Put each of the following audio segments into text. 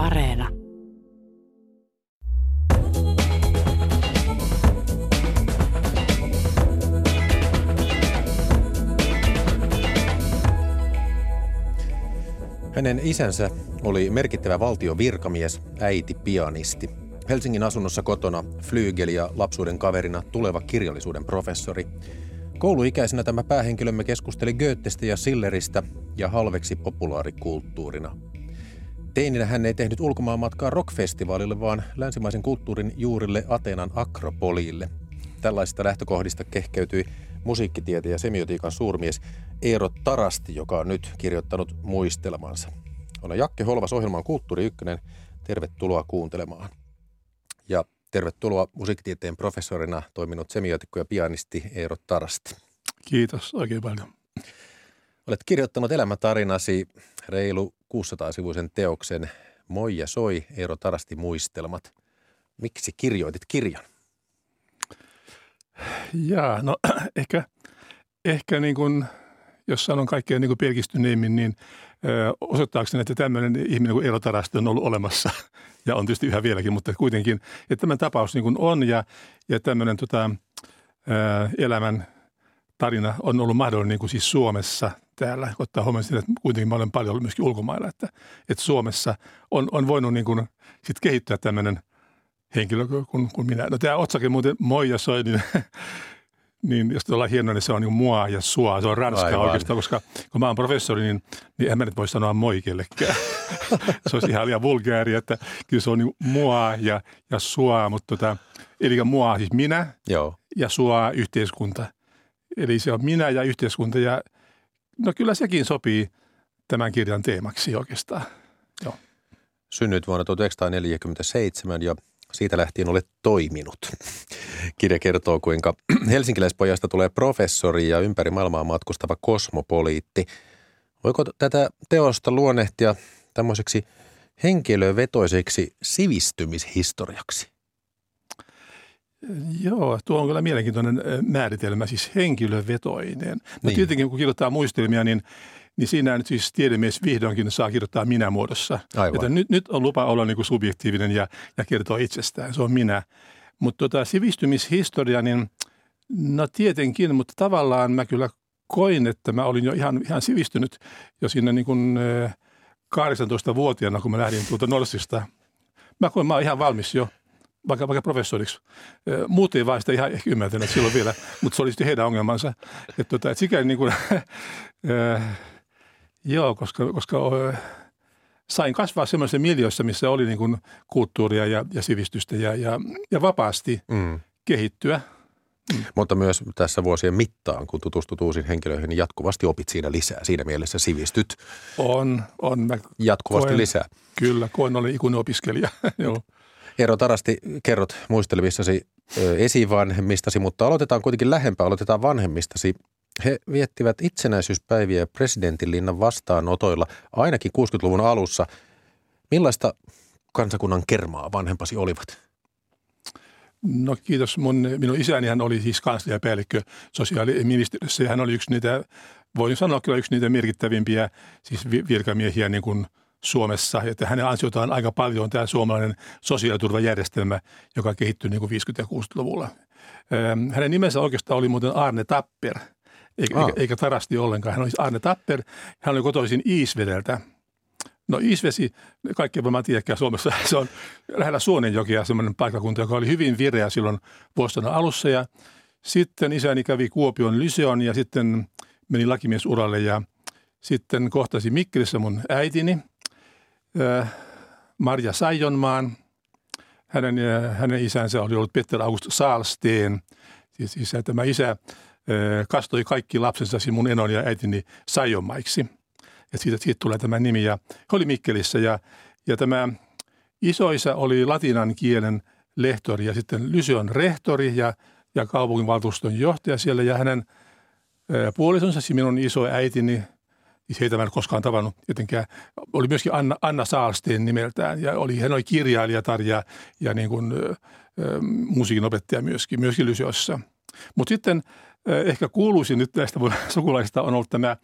Areena. Hänen isänsä oli merkittävä valtion virkamies, äiti pianisti. Helsingin asunnossa kotona flygeli ja lapsuuden kaverina tuleva kirjallisuuden professori. Kouluikäisenä tämä päähenkilömme keskusteli Goethestä ja Silleristä ja halveksi populaarikulttuurina. Teininä hän ei tehnyt ulkomaanmatkaa rockfestivaalille, vaan länsimaisen kulttuurin juurille Ateenan Akropoliille. Tällaisista lähtökohdista kehkeytyi musiikkitieteen ja semiotiikan suurmies Eero Tarasti, joka on nyt kirjoittanut muistelmansa. Olen Jakke Holvas, ohjelman Kulttuuri Ykkönen. Tervetuloa kuuntelemaan. Ja tervetuloa musiikkitieteen professorina toiminut semiotikko ja pianisti Eero Tarasti. Kiitos oikein paljon. Olet kirjoittanut elämäntarinasi reilu 600-sivuisen teoksen Moi ja soi Eero Tarasti muistelmat. Miksi kirjoitit kirjan? Jaa, no ehkä, ehkä niin kuin, jos sanon kaikkein niin pelkistyneimmin, niin osoittaakseni, että tämmöinen ihminen kuin Eero Tarasti on ollut olemassa ja on tietysti yhä vieläkin, mutta kuitenkin, että tämä tapaus niin kuin on ja, ja tämmöinen tota, elämän tarina on ollut mahdollinen niin kuin siis Suomessa täällä, ottaa huomioon sitä, että kuitenkin mä olen paljon ollut myöskin ulkomailla, että, että Suomessa on, on voinut niin kuin sit kehittyä tämmöinen henkilö kuin, kuin minä. No tämä otsake muuten moi ja soi, niin, niin jos ollaan hienoa, niin se on niin mua ja sua. Se on ranskaa Aivan. oikeastaan, koska kun mä oon professori, niin, niin en mä nyt voi sanoa moi kellekään. se olisi ihan liian vulgääri, että kyllä se on niin mua ja, ja sua, mutta tota, eli mua siis minä Joo. ja sua yhteiskunta. Eli se on minä ja yhteiskunta ja no kyllä sekin sopii tämän kirjan teemaksi oikeastaan. Joo. Synnyit vuonna 1947 ja siitä lähtien olet toiminut. Kirja kertoo, kuinka helsinkiläispojasta tulee professori ja ympäri maailmaa matkustava kosmopoliitti. Voiko tätä teosta luonnehtia tämmöiseksi henkilövetoiseksi sivistymishistoriaksi? Joo, tuo on kyllä mielenkiintoinen määritelmä, siis henkilövetoinen. No niin. tietenkin kun kirjoittaa muistelmia, niin niin siinä nyt siis tiedemies vihdoinkin saa kirjoittaa minä-muodossa. Aivan. Että nyt, nyt on lupa olla niin kuin subjektiivinen ja, ja kertoa itsestään, se on minä. Mutta tota, sivistymishistoria, niin no tietenkin, mutta tavallaan mä kyllä koin, että mä olin jo ihan, ihan sivistynyt jo siinä niin kuin 18-vuotiaana, kun mä lähdin tuolta Norsista. Mä koin, mä olen ihan valmis jo vaikka, vaikka professoriksi. Muut ei vaan sitä ihan ehkä ymmärtäneet silloin vielä, mutta se oli sitten heidän ongelmansa. Että tota, et sikäli niin kuin, Joo, koska, koska sain kasvaa semmoisessa miljöissä, missä oli niin kuin kulttuuria ja, ja sivistystä ja, ja, ja vapaasti mm. kehittyä. Mm. Mutta myös tässä vuosien mittaan, kun tutustut uusiin henkilöihin, niin jatkuvasti opit siinä lisää. Siinä mielessä sivistyt. On, on. Mä jatkuvasti koen, lisää. Kyllä, koen olen ikuinen opiskelija. Joo. Eero Tarasti, kerrot muistelevissasi esivanhemmistasi, mutta aloitetaan kuitenkin lähempää, aloitetaan vanhemmistasi. He viettivät itsenäisyyspäiviä presidentinlinnan vastaanotoilla ainakin 60-luvun alussa. Millaista kansakunnan kermaa vanhempasi olivat? No kiitos. Mun, minun isäni hän oli siis kansliapäällikkö sosiaaliministeriössä ja hän oli yksi niitä, voin sanoa kyllä yksi niitä merkittävimpiä siis virkamiehiä niin kuin Suomessa. Että hänen ansiotaan aika paljon tämä suomalainen sosiaaliturvajärjestelmä, joka kehittyi niin kuin 50- ja 60-luvulla. Hänen nimensä oikeastaan oli muuten Arne Tapper – eikä, ah. eikä, eikä tarasti ollenkaan. Hän oli Arne Tapper, hän oli kotoisin Iisvedeltä. No Iisvesi, kaikki varmaan tiedäkään Suomessa, se on lähellä Suonenjokea semmoinen paikkakunta, joka oli hyvin vireä silloin vuosina alussa. Ja sitten isäni kävi Kuopion Lyseon ja sitten meni lakimiesuralle ja sitten kohtasi Mikkelissä mun äitini, Marja Saijonmaan. Hänen, hänen isänsä oli ollut Petter August Saalsteen, siis isä, tämä isä kastoi kaikki lapsensa mun enon ja äitini Sajomaiksi. Ja siitä, siitä tulee tämä nimi. Ja he oli Mikkelissä ja, ja tämä isoisa oli latinan kielen lehtori ja sitten Lyseon rehtori ja, ja kaupunginvaltuuston johtaja siellä. Ja hänen puolisonsa, siis minun iso äitini, heitä mä en koskaan tavannut jotenkään, oli myöskin Anna, Anna Saalsteen nimeltään ja oli, hän oli kirjailijatar ja, ja niin kuin, ö, musiikin opettaja myöskin, myöskin Lyseossa. Mutta sitten ehkä kuuluisin nyt näistä sukulaisista on ollut tämä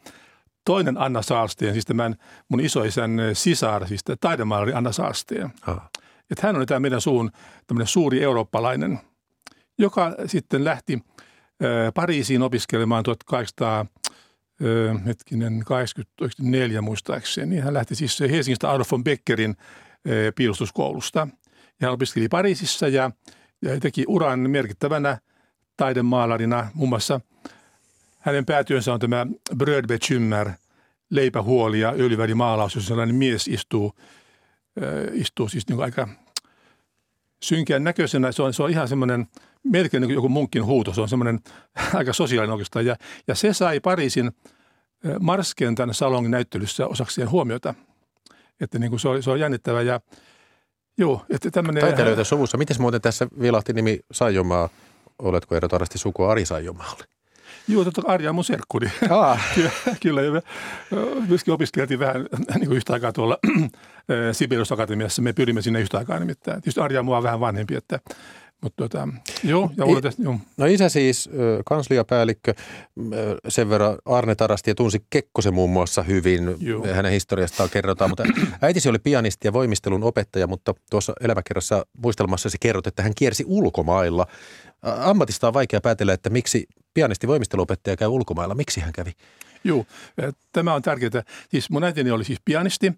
toinen Anna Saalsteen, siis tämän mun isoisän sisar, siis taidemaalari Anna Saalsteen. Ah. Että hän oli tämä meidän suun tämmöinen suuri eurooppalainen, joka sitten lähti Pariisiin opiskelemaan 1800 hetkinen, 84 muistaakseni. Hän lähti siis Helsingistä Adolf von Beckerin piilustuskoulusta. Ja hän opiskeli Pariisissa ja, ja teki uran merkittävänä taidemaalarina. Muun muassa hänen päätyönsä on tämä Brödbekymmer, leipähuoli ja öljyvärimaalaus, jossa sellainen mies istuu, istuu siis niin aika synkeän näköisenä. Se on, se on ihan semmoinen melkein niin joku munkin huuto. Se on semmoinen aika sosiaalinen oikeastaan. Ja, ja se sai Pariisin Marskentän salongin näyttelyssä osakseen huomiota. Että niin kuin se, on, se on jännittävä ja joo, että tämmöinen... Taiteilijoita suvussa. Miten muuten tässä vilahti nimi Saijomaa? Oletko ehdottomasti sukua Ari Saijomaalle? Joo, totta Arja on mun serkkuni. kyllä, kyllä, ja me myöskin opiskeltiin vähän niin kuin yhtä aikaa tuolla Sibelius Akatemiassa. Me pyrimme sinne yhtä aikaa nimittäin. Tietysti Arja on mua vähän vanhempi, että mutta tota, joo, ja I, tästä, joo. No isä siis kansliapäällikkö, sen verran Arne Tarasti ja tunsi Kekkosen muun muassa hyvin, joo. hänen historiastaan kerrotaan, mutta äitisi oli pianisti ja voimistelun opettaja, mutta tuossa elämäkerrassa muistelmassasi kerrot, että hän kiersi ulkomailla. Ammatista on vaikea päätellä, että miksi pianisti voimisteluopettaja käy ulkomailla, miksi hän kävi? Joo, tämä on tärkeää. Siis mun äitini oli siis pianisti,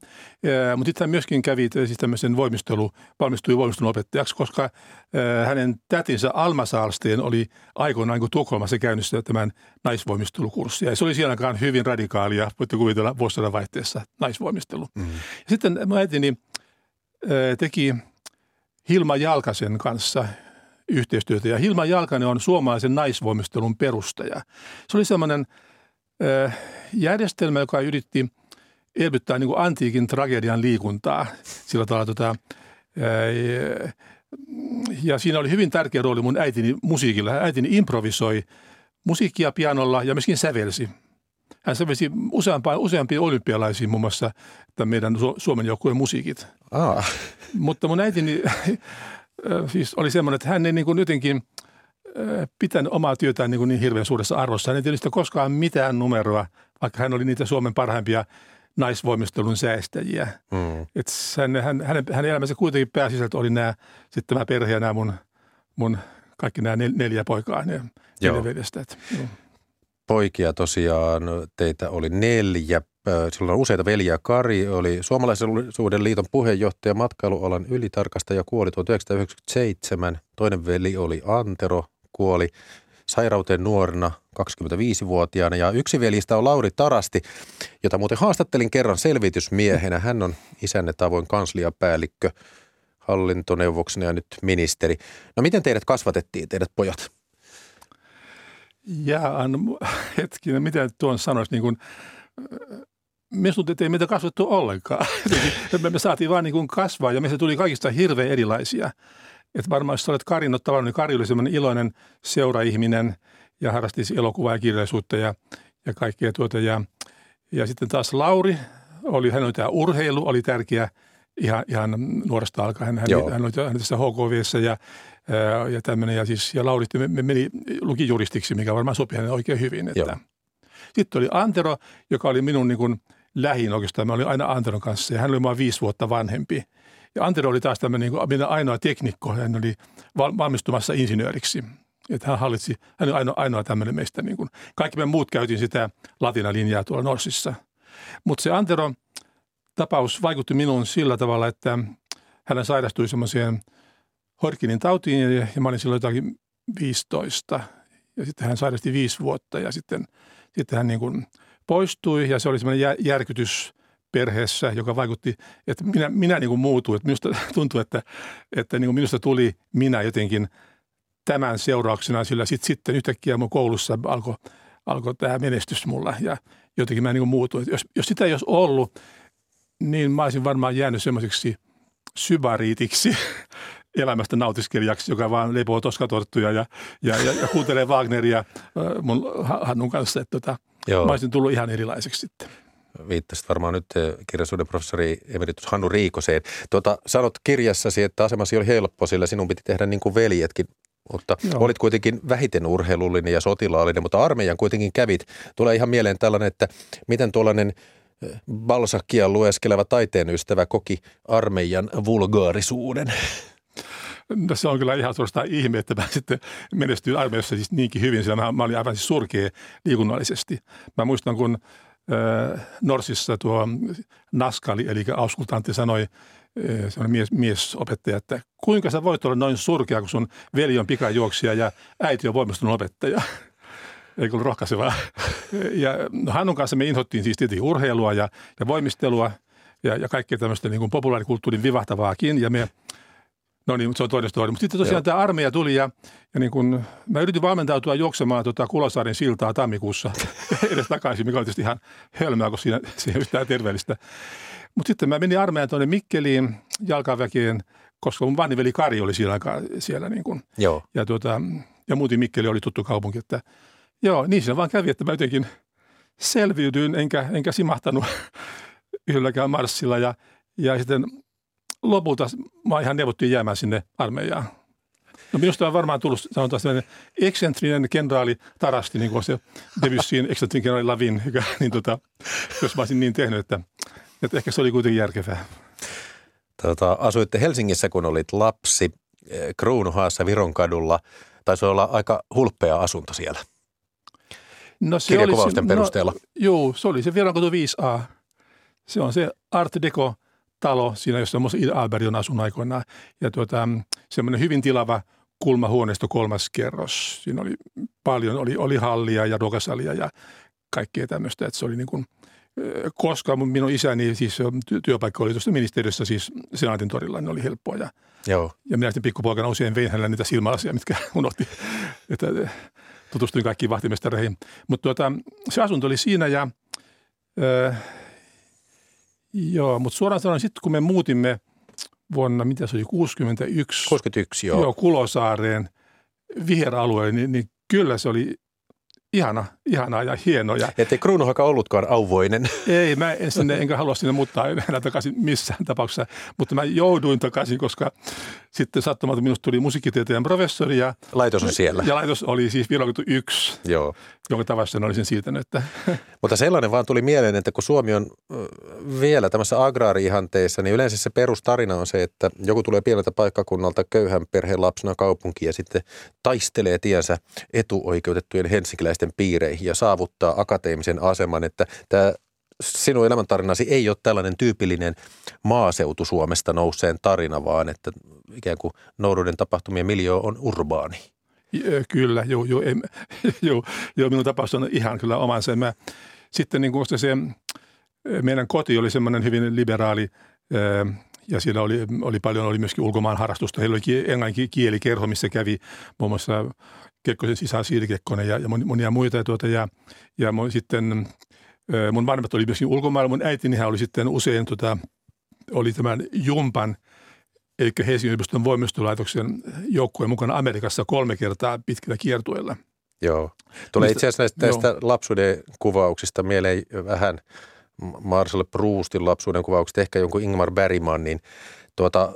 mutta sitten hän myöskin kävi siis tämmöisen voimistelu, valmistui voimistelun opettajaksi, koska hänen tätinsä Alma Saalsteen oli aikoinaan kun Tukholmassa käynnissä tämän naisvoimistelukurssi. Ja se oli sielläkaan hyvin radikaalia, voitte kuvitella vuosisadan vaihteessa naisvoimistelu. Mm. Ja sitten mun äitini teki Hilma Jalkasen kanssa yhteistyötä. Ja Hilma Jalkanen on suomalaisen naisvoimistelun perustaja. Se oli semmoinen – järjestelmä, joka yritti elvyttää niin kuin antiikin tragedian liikuntaa sillä tavalla tota, ja siinä oli hyvin tärkeä rooli mun äitini musiikilla. Äitini improvisoi musiikkia pianolla ja myöskin sävelsi. Hän sävelsi useampia, useampia olympialaisia muun muassa tämän meidän Suomen joukkueen musiikit. Ah. Mutta mun äitini siis oli semmoinen, että hän ei niin kuin jotenkin – pitänyt omaa työtään niin, kuin niin hirveän suuressa arvossa. Hän ei tietysti koskaan mitään numeroa, vaikka hän oli niitä Suomen parhaimpia naisvoimistelun säästäjiä. Mm. Et hän, hän, hänen, hänen elämänsä kuitenkin pääsisältö oli nämä, sitten tämä perhe ja nämä mun, mun kaikki nämä nel, neljä poikaa, ne neljä veljestä. Et, Poikia tosiaan, teitä oli neljä. Silloin on useita veljiä. Kari oli Suomalaisen liiton puheenjohtaja, matkailualan ylitarkastaja, kuoli 1997. Toinen veli oli Antero, kuoli sairauteen nuorena 25-vuotiaana. Ja yksi veljistä on Lauri Tarasti, jota muuten haastattelin kerran selvitysmiehenä. Hän on isänne tavoin kansliapäällikkö hallintoneuvoksena ja nyt ministeri. No miten teidät kasvatettiin, teidät pojat? Jaa, hetkinen, mitä tuon sanoisi, niin kuin, että ei meitä kasvattu ollenkaan. me, me saatiin vaan niin kuin kasvaa ja meistä tuli kaikista hirveän erilaisia. Et varmaan jos olet Karin ottavalla, niin Kari oli semmoinen iloinen seuraihminen ja harrasti elokuvaa ja kirjallisuutta ja, ja kaikkea tuota. Ja, ja sitten taas Lauri, oli, hän oli tämä urheilu, oli tärkeä ihan, ihan nuoresta alkaen. Hän, hän oli, hän oli tässä HKVssä ja, ja tämmöinen. Ja, siis, ja Lauri me, meni, luki juristiksi, mikä varmaan sopi hänelle oikein hyvin. Että. Sitten oli Antero, joka oli minun niin kuin lähin oikeastaan. Mä olin aina Anteron kanssa ja hän oli mua viisi vuotta vanhempi. Ja Antero oli taas tämmöinen niin ainoa teknikko. Hän oli valmistumassa insinööriksi. Että hän hallitsi, hän oli ainoa, ainoa tämmöinen meistä. Niin kuin, kaikki me muut käytiin sitä latinalinjaa tuolla Norsissa. Mutta se Antero tapaus vaikutti minuun sillä tavalla, että hän sairastui semmoiseen Horkinin tautiin ja, ja mä olin silloin jotakin 15. Ja sitten hän sairasti viisi vuotta ja sitten, sitten hän niin kuin poistui ja se oli semmoinen järkytys perheessä, joka vaikutti, että minä, minä niin kuin muutuin. Että minusta tuntui, että, että niin kuin minusta tuli minä jotenkin tämän seurauksena, sillä sit, sitten yhtäkkiä mun koulussa alkoi alko tämä menestys mulla ja jotenkin mä niin kuin muutuin. Jos, jos sitä ei olisi ollut, niin mä olisin varmaan jäänyt semmoiseksi sybariitiksi elämästä nautiskelijaksi, joka vaan lepoo toskatorttuja ja, ja, ja, ja kuuntelee Wagneria mun Hannun kanssa. Että tota, mä olisin tullut ihan erilaiseksi sitten viittasit varmaan nyt kirjallisuuden professori emeritus Hannu Riikoseen. Tuota, sanot kirjassasi, että asemasi oli helppo, sillä sinun piti tehdä niin kuin veljetkin. Mutta Joo. olit kuitenkin vähiten urheilullinen ja sotilaallinen, mutta armeijan kuitenkin kävit. Tulee ihan mieleen tällainen, että miten tuollainen Balsakia lueskeleva taiteen ystävä koki armeijan vulgaarisuuden. No se on kyllä ihan suorastaan ihme, että mä sitten menestyin armeijassa siis niinkin hyvin, sillä mä, mä olin aivan siis surkea liikunnallisesti. Mä muistan, kun äh, Norsissa tuo Naskali, eli auskultantti sanoi, semmoinen mies, miesopettaja, että kuinka sä voit olla noin surkea, kun sun veli on pikajuoksija ja äiti on voimistunut opettaja. Eikö ollut rohkaisevaa? Ja no Hannun kanssa me inhottiin siis tietenkin urheilua ja, ja voimistelua ja, ja kaikkea tämmöistä niin kuin populaarikulttuurin vivahtavaakin. Ja me No niin, mutta se on toinen story. Mutta sitten tosiaan Joo. tämä armeija tuli ja, ja niin kun, mä yritin valmentautua juoksemaan tota Kulosaaren siltaa tammikuussa edes takaisin, mikä oli tietysti ihan hölmää, kun siinä, siinä yhtään terveellistä. Mutta sitten mä menin armeijan tuonne Mikkeliin jalkaväkeen, koska mun veli Kari oli siellä, siellä niin kun, Joo. Ja, tuota, ja muuten Mikkeli oli tuttu kaupunki, että joo, niin siinä vaan kävi, että mä jotenkin selviydyin, enkä, enkä simahtanut yhdelläkään marssilla ja, ja sitten lopulta mä ihan neuvottiin jäämään sinne armeijaan. No minusta on varmaan tullut, sanotaan sellainen eksentrinen kenraali Tarasti, niin kuin se Debussyin eksentrinen kenraali Lavin, joka, niin tota, jos mä olisin niin tehnyt, että, että ehkä se oli kuitenkin järkevää. Tota, asuitte Helsingissä, kun olit lapsi, eh, Kruunuhaassa Viron kadulla. Taisi olla aika hulppea asunto siellä. No se oli se, no, perusteella. No, joo, se oli se Viron katu 5A. Se on se Art Deco – talo, siinä jossa Ida Albert on asunut aikoinaan. Ja tuota, semmoinen hyvin tilava kulmahuoneisto kolmas kerros. Siinä oli paljon, oli, oli hallia ja ruokasalia ja kaikkea tämmöistä, että se oli niin kuin, koska minun isäni, siis työpaikka oli tuossa ministeriössä, siis Senaatin torilla, niin oli helppoa. Ja, Joo. ja minä sitten pikkupoikana usein vein hänellä niitä silmälasia, mitkä unohti, että tutustuin kaikkiin vahtimestareihin. Mutta tuota, se asunto oli siinä ja Joo, mutta suoraan sanoen sitten kun me muutimme vuonna, mitä se oli, 61. 61, joo. Joo, Kulosaareen viheralueelle, niin, niin kyllä se oli ihana, ihana ja hieno. Ja Ettei kruunuhaka ollutkaan auvoinen. Ei, mä en sinne, enkä halua sinne muuttaa enää takaisin missään tapauksessa, mutta mä jouduin takaisin, koska sitten sattumalta minusta tuli musiikkitieteen professori. Ja, laitos on siellä. Ja laitos oli siis Virokatu yksi, Joo. jonka tavassa olisin siirtänyt. Että. Mutta sellainen vaan tuli mieleen, että kun Suomi on vielä tämmössä agraari-ihanteessa, niin yleensä se perustarina on se, että joku tulee pieneltä paikkakunnalta köyhän perheen lapsena kaupunkiin ja sitten taistelee tiensä etuoikeutettujen helsinkiläisten piireihin ja saavuttaa akateemisen aseman, että tämä sinun elämäntarinasi ei ole tällainen tyypillinen maaseutu Suomesta nouseen tarina, vaan että ikään kuin nouduuden tapahtumien miljoo on urbaani. Kyllä, joo, joo, em, joo, joo minun tapaus on ihan kyllä omansa. Mä, sitten niin kuin se, meidän koti oli semmoinen hyvin liberaali ja siellä oli, oli paljon, oli myöskin ulkomaan harrastusta. Heillä oli englannin kielikerho, missä kävi muun muassa Kekkosen sisä Siiri Kekkonen ja, ja monia muita. Ja, tuota, ja, ja sitten mun vanhemmat oli myöskin ulkomailla. Mun äitini oli sitten usein tota, oli tämän Jumpan, eli Helsingin yliopiston voimistolaitoksen joukkueen mukana Amerikassa kolme kertaa pitkillä kiertueilla. Joo. Tulee itse asiassa näistä, näistä lapsuuden kuvauksista mieleen vähän Marcel Proustin lapsuuden kuvaukset, ehkä jonkun Ingmar Bergmanin. Tuota,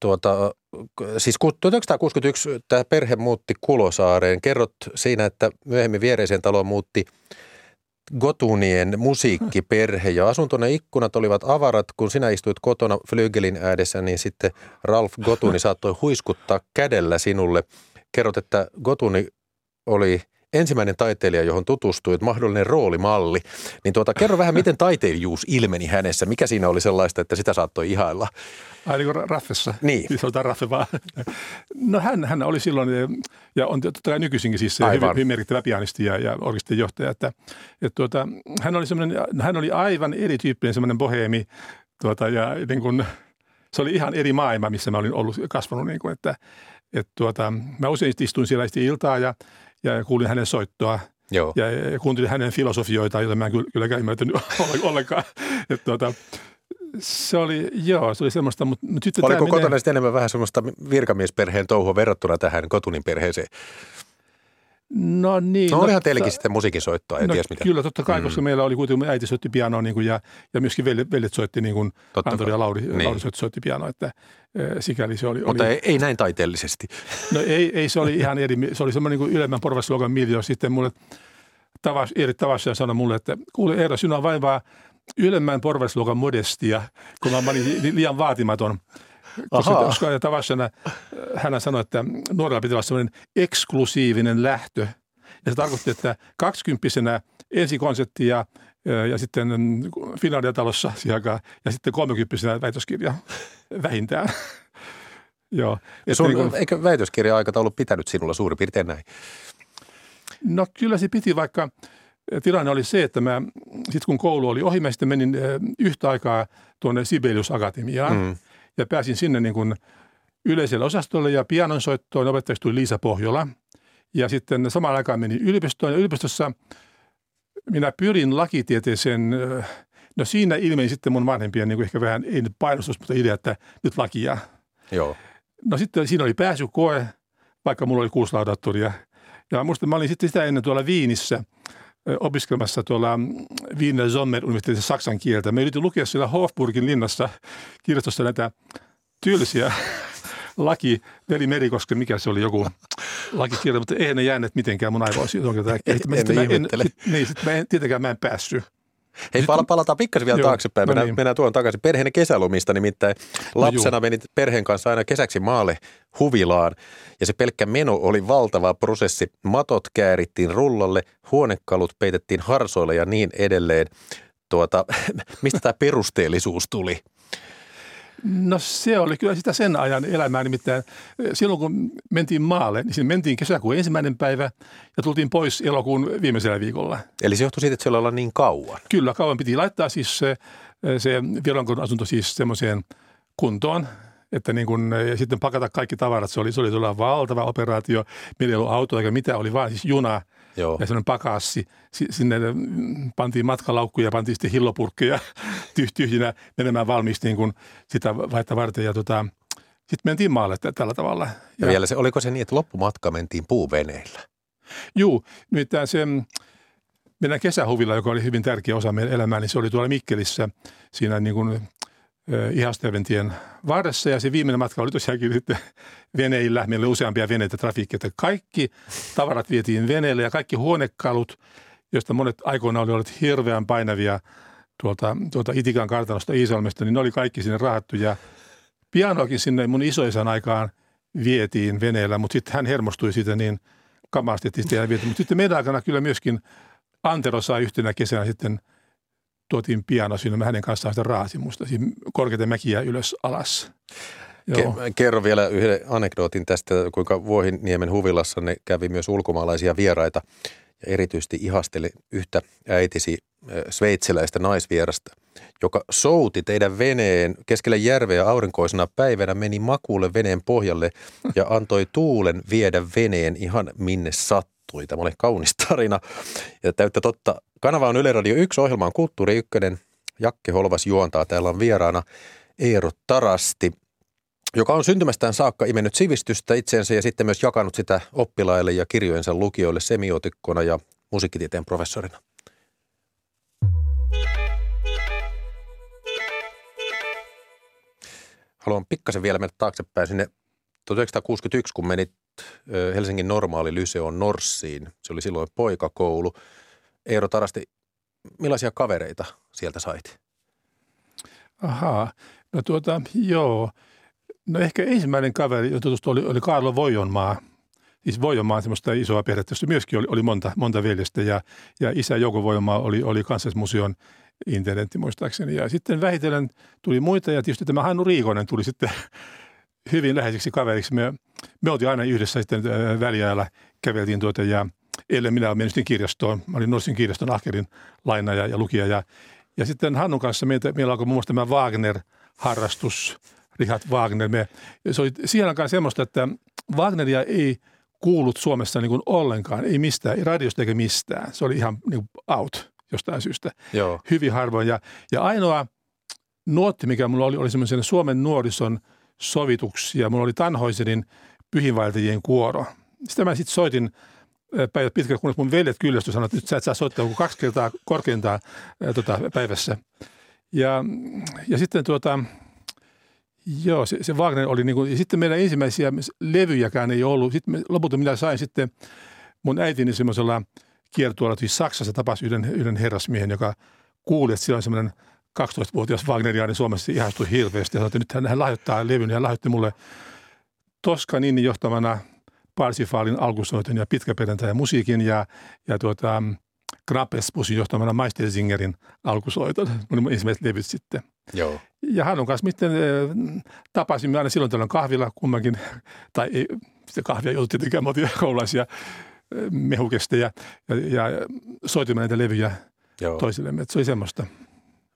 tuota, siis 1961 tämä perhe muutti Kulosaareen. Kerrot siinä, että myöhemmin viereiseen taloon muutti – Gotunien musiikkiperhe ja asuntonen ikkunat olivat avarat. Kun sinä istuit kotona flygelin ääressä, niin sitten Ralf Gotuni saattoi huiskuttaa kädellä sinulle. Kerrot, että Gotuni oli ensimmäinen taiteilija, johon tutustuit, mahdollinen roolimalli. Niin tuota, kerro vähän, miten taiteilijuus ilmeni hänessä. Mikä siinä oli sellaista, että sitä saattoi ihailla? Ai niin kuin Raffessa? Niin. Sanotaan Raffe vaan. No hän, hän oli silloin, ja on totta kai nykyisinkin siis se hyvin, hyvin merkittävä pianisti ja, ja orkestin johtaja. Että, että tuota, hän, oli hän oli aivan erityyppinen semmoinen boheemi, tuota, ja niin kuin, se oli ihan eri maailma, missä mä olin ollut kasvanut. Niin kuin, että, että tuota, mä usein istuin siellä iltaa ja, ja kuulin hänen soittoa. Joo. Ja, ja kuuntelin hänen filosofioita, joita mä en kylläkään ymmärtänyt ollenkaan. Että tuota, se oli, joo, se oli semmoista, mutta, mutta sitten Oliko kotona menee... sitten enemmän vähän semmoista virkamiesperheen touhua verrattuna tähän kotunin perheeseen? No niin. No, olihan teilläkin sitten musiikinsoittoa, en no, ties mitä. Kyllä, totta kai, mm. koska meillä oli kuitenkin, äiti soitti pianoa niin kuin, ja, ja myöskin veljet, veljet soitti, niin kuin totta Antoni ja Lauri, niin. Lauri soitti, soitti pianoa, että äh, sikäli se oli. Mutta oli, ei, ei, näin taiteellisesti. No ei, ei se oli ihan eri, se oli semmoinen niin ylemmän porvasluokan miljo. Sitten mulle Tavas, Erik Tavassia sanoi mulle, että kuule Eero, sinua on vain vaan ylemmän porvasluokan modestia, kun mä olin liian vaatimaton. Koska, koska Tavassana, äh, hän sanoi, että nuorella pitää olla semmoinen eksklusiivinen lähtö. Ja se tarkoitti, että kaksikymppisenä ensikonsertti ja, ja sitten Finlandia talossa ja sitten kolmekymppisenä väitöskirja vähintään. Joo. Sun, niin kuin, eikö väitöskirja-aikataulu pitänyt sinulla suurin piirtein näin? No kyllä se piti, vaikka tilanne oli se, että mä sitten kun koulu oli ohi, mä sitten menin yhtä aikaa tuonne Sibelius Akatemiaan mm. ja pääsin sinne niin kuin yleiselle osastolle ja pianonsoittoon. Opettajaksi tuli Liisa Pohjola ja sitten samaan aikaan menin yliopistoon ja yliopistossa minä pyrin lakitieteeseen No siinä ilmeni sitten mun vanhempien niin kuin ehkä vähän, ei nyt painostus, mutta idea, että nyt lakia. Joo. No sitten siinä oli pääsykoe, vaikka mulla oli kuusi laudatturia. Ja musta mä olin sitten sitä ennen tuolla Viinissä opiskelemassa tuolla mm, Wiener Sommer universiteetissa saksan kieltä. Me yritin lukea siellä Hofburgin linnassa kirjastossa näitä tyylisiä laki, Veli Merikoski, mikä se oli joku lakikirja, mutta eihän ne jääneet mitenkään mun aivoisiin. En, en, en, niin, sitten mä en, tietenkään mä en päässyt. Hei, pala- palataan pikkasen vielä joo, taaksepäin. No mennään, niin. mennään tuon takaisin perheen kesälomista, nimittäin no lapsena no menit perheen kanssa aina kesäksi maalle huvilaan. Ja se pelkkä meno oli valtava prosessi. Matot käärittiin rullalle, huonekalut peitettiin harsoille ja niin edelleen. Tuota, mistä tämä perusteellisuus tuli? No se oli kyllä sitä sen ajan elämää. Nimittäin silloin kun mentiin maalle, niin mentiin kesäkuun ensimmäinen päivä ja tultiin pois elokuun viimeisellä viikolla. Eli se johtui siitä, että siellä ollaan niin kauan? Kyllä, kauan piti laittaa siis se, se Vironkon asunto siis semmoiseen kuntoon, että niin kun, ja sitten pakata kaikki tavarat. Se oli, se oli valtava operaatio. Meillä ei ollut auto eikä mitään, oli vaan siis juna – Joo. ja sellainen pakassi. Sinne pantiin matkalaukkuja, pantiin sitten hillopurkkeja tyhjinä menemään valmiiksi niin kuin sitä vaihtaa varten. Ja tota, sitten mentiin maalle tällä tavalla. Ja, ja vielä se, oliko se niin, että loppumatka mentiin puuveneillä? Juu, nimittäin se meidän kesähuvilla, joka oli hyvin tärkeä osa meidän elämää, niin se oli tuolla Mikkelissä siinä niin kuin Ihasteventien varressa ja se viimeinen matka oli tosiaankin sitten veneillä. Meillä oli useampia veneitä trafiikkia. Kaikki tavarat vietiin veneelle ja kaikki huonekalut, joista monet aikoina oli ollut hirveän painavia tuolta, tuolta Itikan kartanosta Iisalmesta, niin ne oli kaikki sinne rahattu ja pianoakin sinne mun isoisän aikaan vietiin veneellä, mutta sitten hän hermostui siitä niin kamaasti, että sitä vietiin. Mutta sitten meidän aikana kyllä myöskin Antero sai yhtenä kesänä sitten – tuotiin piano sinne, mä hänen kanssaan sitä raasin musta siinä korkeita mäkiä ylös alas. Joo. Kerro vielä yhden anekdootin tästä, kuinka Vuohiniemen huvilassa ne kävi myös ulkomaalaisia vieraita ja erityisesti ihasteli yhtä äitisi sveitsiläistä naisvierasta, joka souti teidän veneen keskelle järveä aurinkoisena päivänä, meni makuulle veneen pohjalle ja antoi tuulen viedä veneen ihan minne sattui. Tämä oli kaunis tarina ja täyttä totta Kanava on Yle Radio 1, ohjelma on Kulttuuri 1. Jakke Holvas juontaa. Täällä on vieraana Eero Tarasti, joka on syntymästään saakka imennyt sivistystä itseensä ja sitten myös jakanut sitä oppilaille ja kirjojensa lukijoille semiotikkona ja musiikkitieteen professorina. Haluan pikkasen vielä mennä taaksepäin sinne 1961, kun menit Helsingin normaali Lyseon Norssiin. Se oli silloin poikakoulu. Eero Tarasti, millaisia kavereita sieltä sait? Ahaa, no tuota, joo. No ehkä ensimmäinen kaveri, jota tutustui, oli, oli Karlo Vojonmaa. Siis Vojonmaa on semmoista isoa perhettä, jossa myöskin oli, oli monta, monta veljestä ja, ja isä Jouko Vojonmaa oli, oli kansallismuseon intendentti muistaakseni. Ja sitten vähitellen tuli muita ja tietysti tämä Hannu Riikonen tuli sitten hyvin läheiseksi kaveriksi. Me, me oltiin aina yhdessä sitten väliajalla, käveltiin tuota ja – eilen minä menin sitten kirjastoon. Mä olin Norsin kirjaston ahkerin lainaja ja lukija. Ja, ja sitten Hannun kanssa meitä, meillä alkoi muun muassa tämä Wagner-harrastus, Richard Wagner. Me, se oli siihen aikaan semmoista, että Wagneria ei kuullut Suomessa niin kuin ollenkaan, ei mistään, ei radiosta eikä mistään. Se oli ihan niin kuin out jostain syystä. Joo. Hyvin harvoin. Ja, ja ainoa nuotti, mikä mulla oli, oli semmoisen Suomen nuorison sovituksia. Mulla oli Tanhoisenin pyhinvaeltajien kuoro. Sitä mä sitten soitin päivät pitkä, kunnes mun veljet kyllästyi sanoivat, että nyt sä et saa soittaa kuin kaksi kertaa korkeintaan tota, päivässä. Ja, ja sitten tuota, joo, se, se Wagner oli niin kuin, ja sitten meidän ensimmäisiä levyjäkään ei ollut. Sitten me, lopulta minä sain sitten mun äitini semmoisella kiertueella, siis Saksassa tapasi yhden, yhden herrasmiehen, joka kuuli, että siellä on semmoinen 12-vuotias Wagneriaani Suomessa ihastui hirveästi ja sanoi, että nyt hän, hän lahjoittaa levyn ja hän lahjoitti mulle Toskaninin johtamana Parsifaalin alkusoiton ja pitkäperjantai ja musiikin ja, ja tuota, Grappespusin johtamana Meistersingerin alkusoiton. Mun ensimmäiset levyt sitten. Joo. Ja Hannun kanssa sitten äh, tapasimme aina silloin tällöin kahvilla kummankin, tai ei, sitä kahvia ollut tietenkään, me koululaisia mehukesteja ja, ja soitimme näitä levyjä Joo. toisillemme. Että se oli semmoista.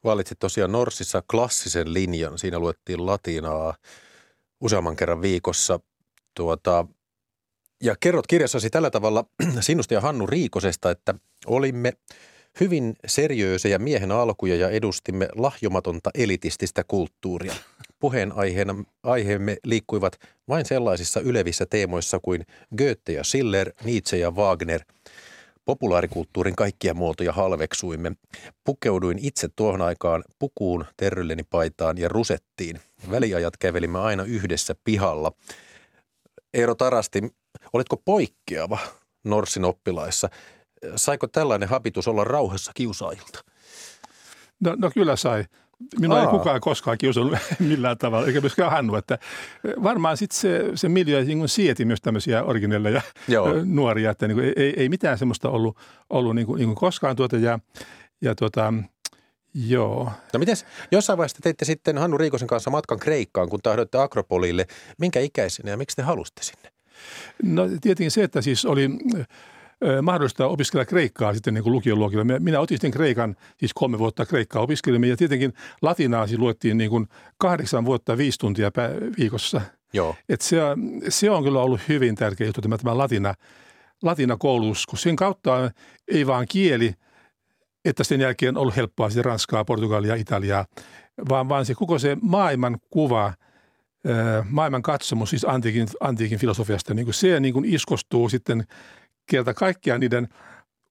Valitsit tosiaan Norsissa klassisen linjan. Siinä luettiin latinaa useamman kerran viikossa. Tuota, ja kerrot kirjassasi tällä tavalla sinusta ja Hannu Riikosesta, että olimme hyvin seriöisejä miehen alkuja ja edustimme lahjomatonta elitististä kulttuuria. Puheenaiheena aiheemme liikkuivat vain sellaisissa ylevissä teemoissa kuin Goethe ja Schiller, Nietzsche ja Wagner. Populaarikulttuurin kaikkia muotoja halveksuimme. Pukeuduin itse tuohon aikaan pukuun, terrylleni paitaan ja rusettiin. Väliajat kävelimme aina yhdessä pihalla. Eero Tarasti, Oletko poikkeava Norsin oppilaissa? Saiko tällainen habitus olla rauhassa kiusaajilta? No, no kyllä sai. Minua Aa. ei kukaan koskaan kiusannut millään tavalla, eikä myöskään Hannu. Että varmaan sitten se, se media niin sieti myös tämmöisiä originelleja Joo. nuoria, että niin kuin, ei, ei mitään semmoista ollut, ollut niin kuin, niin kuin koskaan tuota. Ja, ja tuota, Joo. No mites, jossain vaiheessa teitte sitten Hannu Riikosen kanssa matkan Kreikkaan, kun tahdoitte Akropolille. Minkä ikäisenä ja miksi te halusitte sinne? No tietenkin se, että siis oli mahdollista opiskella kreikkaa sitten niin kuin lukion luokilla. Minä otin sitten kreikan, siis kolme vuotta kreikkaa opiskelimme ja tietenkin latinaa siis luettiin niin kuin kahdeksan vuotta viisi tuntia viikossa. Joo. Et se, se on kyllä ollut hyvin tärkeä juttu, tämä, tämä latina, latina koulutus, kun sen kautta ei vaan kieli, että sen jälkeen on ollut helppoa sitten Ranskaa, Portugalia, Italiaa, vaan, vaan se koko se maailman kuva – maailman katsomus siis antiikin, antiikin filosofiasta, niin kuin se niin kuin iskostuu sitten kerta kaikkiaan niiden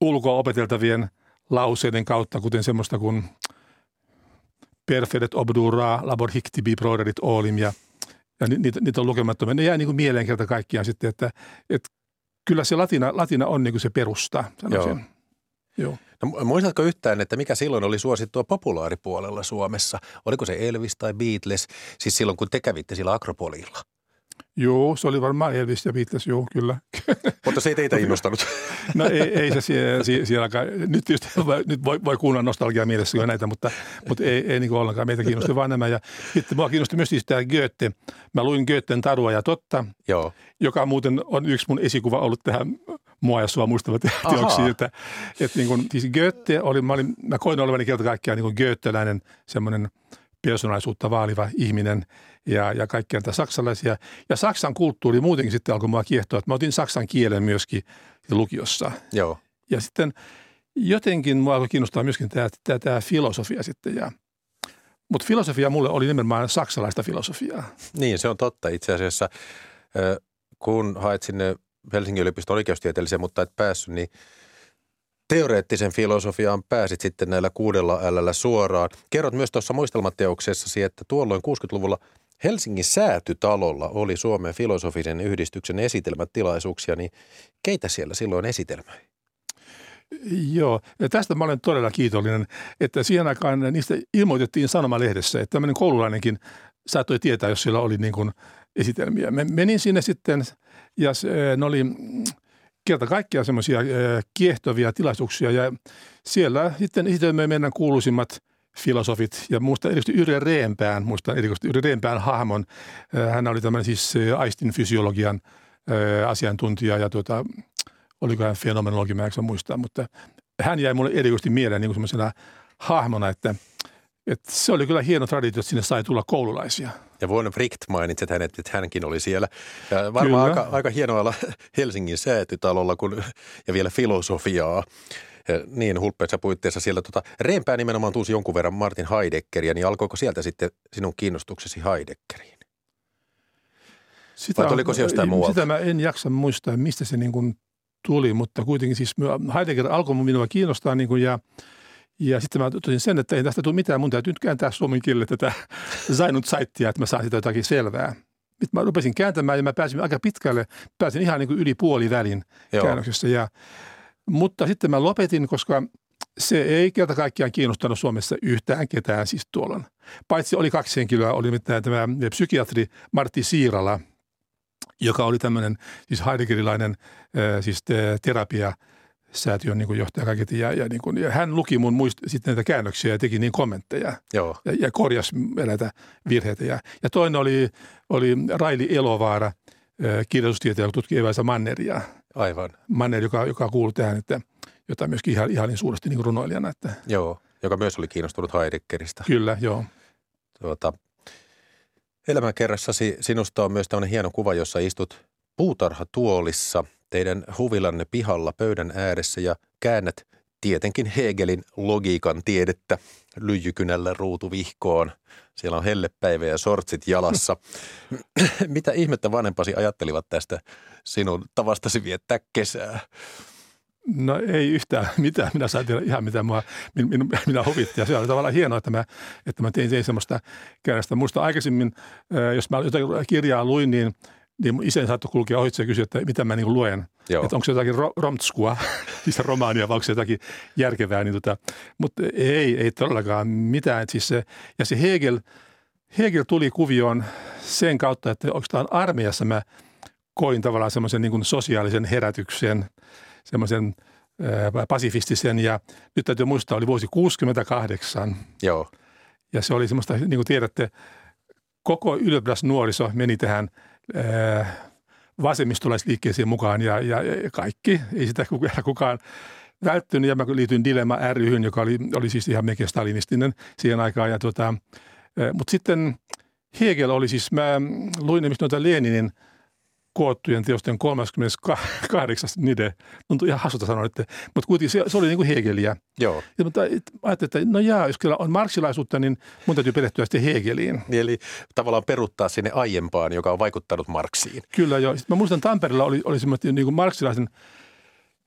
ulkoa opeteltavien lauseiden kautta, kuten semmoista kuin perfedet obdura, labor hictibi proderit olim ja, ja niitä, niitä on lukemattomia. Ne jää niin kuin mieleen kerta kaikkiaan sitten, että, että kyllä se latina, latina on niin kuin se perusta, sanoisin. Joo. Joo. No, muistatko yhtään, että mikä silloin oli suosittua populaaripuolella Suomessa? Oliko se Elvis tai Beatles, siis silloin kun te kävitte sillä Akropolilla? Joo, se oli varmaan Elvis ja Beatles, joo, kyllä. Mutta se ei teitä innostanut. no ei, ei se siellä, nyt tietysti nyt voi, voi kuunnella nostalgia mielessä jo näitä, mutta, mutta ei, ei niin ollenkaan meitä kiinnosti vaan nämä. Ja sitten mua kiinnosti myös siis tämä Goethe. Mä luin Goethen Tarua ja totta, Joo. joka muuten on yksi mun esikuva ollut tähän mua ja sua muistavat teoksia. Että, että niin kuin, siis Goethe oli, mä, olin, mä koin olevani kerta kaikkiaan niin Goetheläinen semmoinen persoonallisuutta vaaliva ihminen ja, ja kaikkia näitä saksalaisia. Ja Saksan kulttuuri muutenkin sitten alkoi mua kiehtoa, että mä otin saksan kielen myöskin lukiossa. Joo. Ja sitten jotenkin mua alkoi kiinnostaa myöskin tämä, tämä, tämä filosofia sitten ja mutta filosofia mulle oli nimenomaan saksalaista filosofiaa. Niin, se on totta itse asiassa. Kun haet sinne Helsingin yliopiston oikeustieteellisen, mutta et päässyt, niin teoreettisen filosofiaan pääsit sitten näillä kuudella älällä suoraan. Kerrot myös tuossa muistelmateoksessasi, että tuolloin 60-luvulla Helsingin säätytalolla oli Suomen filosofisen yhdistyksen esitelmätilaisuuksia, niin keitä siellä silloin esitelmöi? Joo, ja tästä mä olen todella kiitollinen, että siihen aikaan niistä ilmoitettiin sanomalehdessä, että tämmöinen koululainenkin saattoi tietää, jos siellä oli niin kuin esitelmiä. Menin sinne sitten ja se, ne oli kerta kaikkiaan semmoisia kiehtovia tilaisuuksia ja siellä sitten esitelmöi meidän kuuluisimmat filosofit ja muista erityisesti Yrjö Reempään, muistan erikoisesti Yrjö Reempään hahmon. Hän oli tämmöinen siis aistin fysiologian asiantuntija ja tuota, oliko hän fenomenologi, mä en muistaa, mutta hän jäi mulle erikoisesti mieleen niin semmoisena hahmona, että – et se oli kyllä hieno traditio, että sinne sai tulla koululaisia. Ja Von Fricht mainitsit hänet, että hänkin oli siellä. Ja varmaan aika, aika hienoa olla Helsingin säätytalolla kun, ja vielä filosofiaa. Ja niin hulppeissa puitteissa siellä. Tota, Reempää nimenomaan tunsi jonkun verran Martin Heideggeria, niin alkoiko sieltä sitten sinun kiinnostuksesi Heideggeriin? Sitä, Vai oliko se jostain muualta? Sitä mä en jaksa muistaa, mistä se niin kuin tuli, mutta kuitenkin siis Heidegger alkoi minua kiinnostaa niin kuin, ja, ja sitten mä totesin sen, että ei tästä tule mitään, mun täytyy nyt kääntää suomen kielelle tätä Zainut Saittia, että mä saan sitä jotakin selvää. Sitten mä rupesin kääntämään ja mä pääsin aika pitkälle, pääsin ihan niin kuin yli puolivälin Joo. käännöksessä. Ja, mutta sitten mä lopetin, koska se ei kerta kaikkiaan kiinnostanut Suomessa yhtään ketään siis tuolla. Paitsi oli kaksi henkilöä, oli nimittäin tämä psykiatri Martti Siirala, joka oli tämmöinen siis heideggerilainen siis terapia säätiön niin johtaja kaiketi. Ja, ja, niin kuin, ja hän luki mun muist, sitten näitä käännöksiä ja teki niin kommentteja Joo. Ja, ja korjasi näitä virheitä. Ja, ja toinen oli, oli Raili Elovaara, kirjallisuustieteellä tutki Eväisä Manneria. Aivan. Manner, joka, joka kuuluu tähän, että jota myöskin ihan, ihan suuresti niin runoilijana. Että. Joo, joka myös oli kiinnostunut Heideggeristä. Kyllä, joo. Tuota, elämänkerrassasi sinusta on myös tämmöinen hieno kuva, jossa istut puutarhatuolissa teidän huvilanne pihalla pöydän ääressä ja käännät tietenkin Hegelin logiikan tiedettä lyijykynällä ruutuvihkoon. Siellä on hellepäivä ja sortsit jalassa. Mitä ihmettä vanhempasi ajattelivat tästä sinun tavastasi viettää kesää? No ei yhtään mitään. Minä sain tehdä ihan mitä minua, minä, minä huvitti. Ja se oli tavallaan hienoa, että mä, että mä tein, tein semmoista käännöstä. Muista aikaisemmin, jos mä jotain kirjaa luin, niin niin isäni saattoi kulkea ohitse ja kysyä, että mitä mä niin luen. Joo. Että onko se jotakin ro- romtskua, siis romaania, vai onko se jotakin järkevää. Niin tota, mutta ei, ei todellakaan mitään. siis se, ja se Hegel, Hegel tuli kuvioon sen kautta, että oikeastaan armeijassa mä koin tavallaan semmoisen niin sosiaalisen herätyksen, semmoisen pasifistisen ja nyt täytyy muistaa, oli vuosi 68. Joo. Ja se oli semmoista, niin kuin tiedätte, koko nuoriso meni tähän – vasemmistolaisliikkeeseen mukaan ja, ja, ja kaikki. Ei sitä kukaan välttynyt ja mä liityin Dilemma ryhyn, joka oli, oli siis ihan melkein stalinistinen siihen aikaan. Ja tota, mutta sitten Hegel oli siis, mä luin noita Leninin – koottujen teosten 38. nide. Tuntui ihan hassulta sanoa, että, mutta kuitenkin se, se oli niin kuin Hegeliä. Joo. Ja, mutta ajattelin, että no jaa, jos kyllä on marksilaisuutta, niin mun täytyy perehtyä sitten Hegeliin. Eli tavallaan peruttaa sinne aiempaan, joka on vaikuttanut Marksiin. Kyllä joo. Sitten mä muistan Tampereella oli, oli semmoinen niin kuin marksilaisen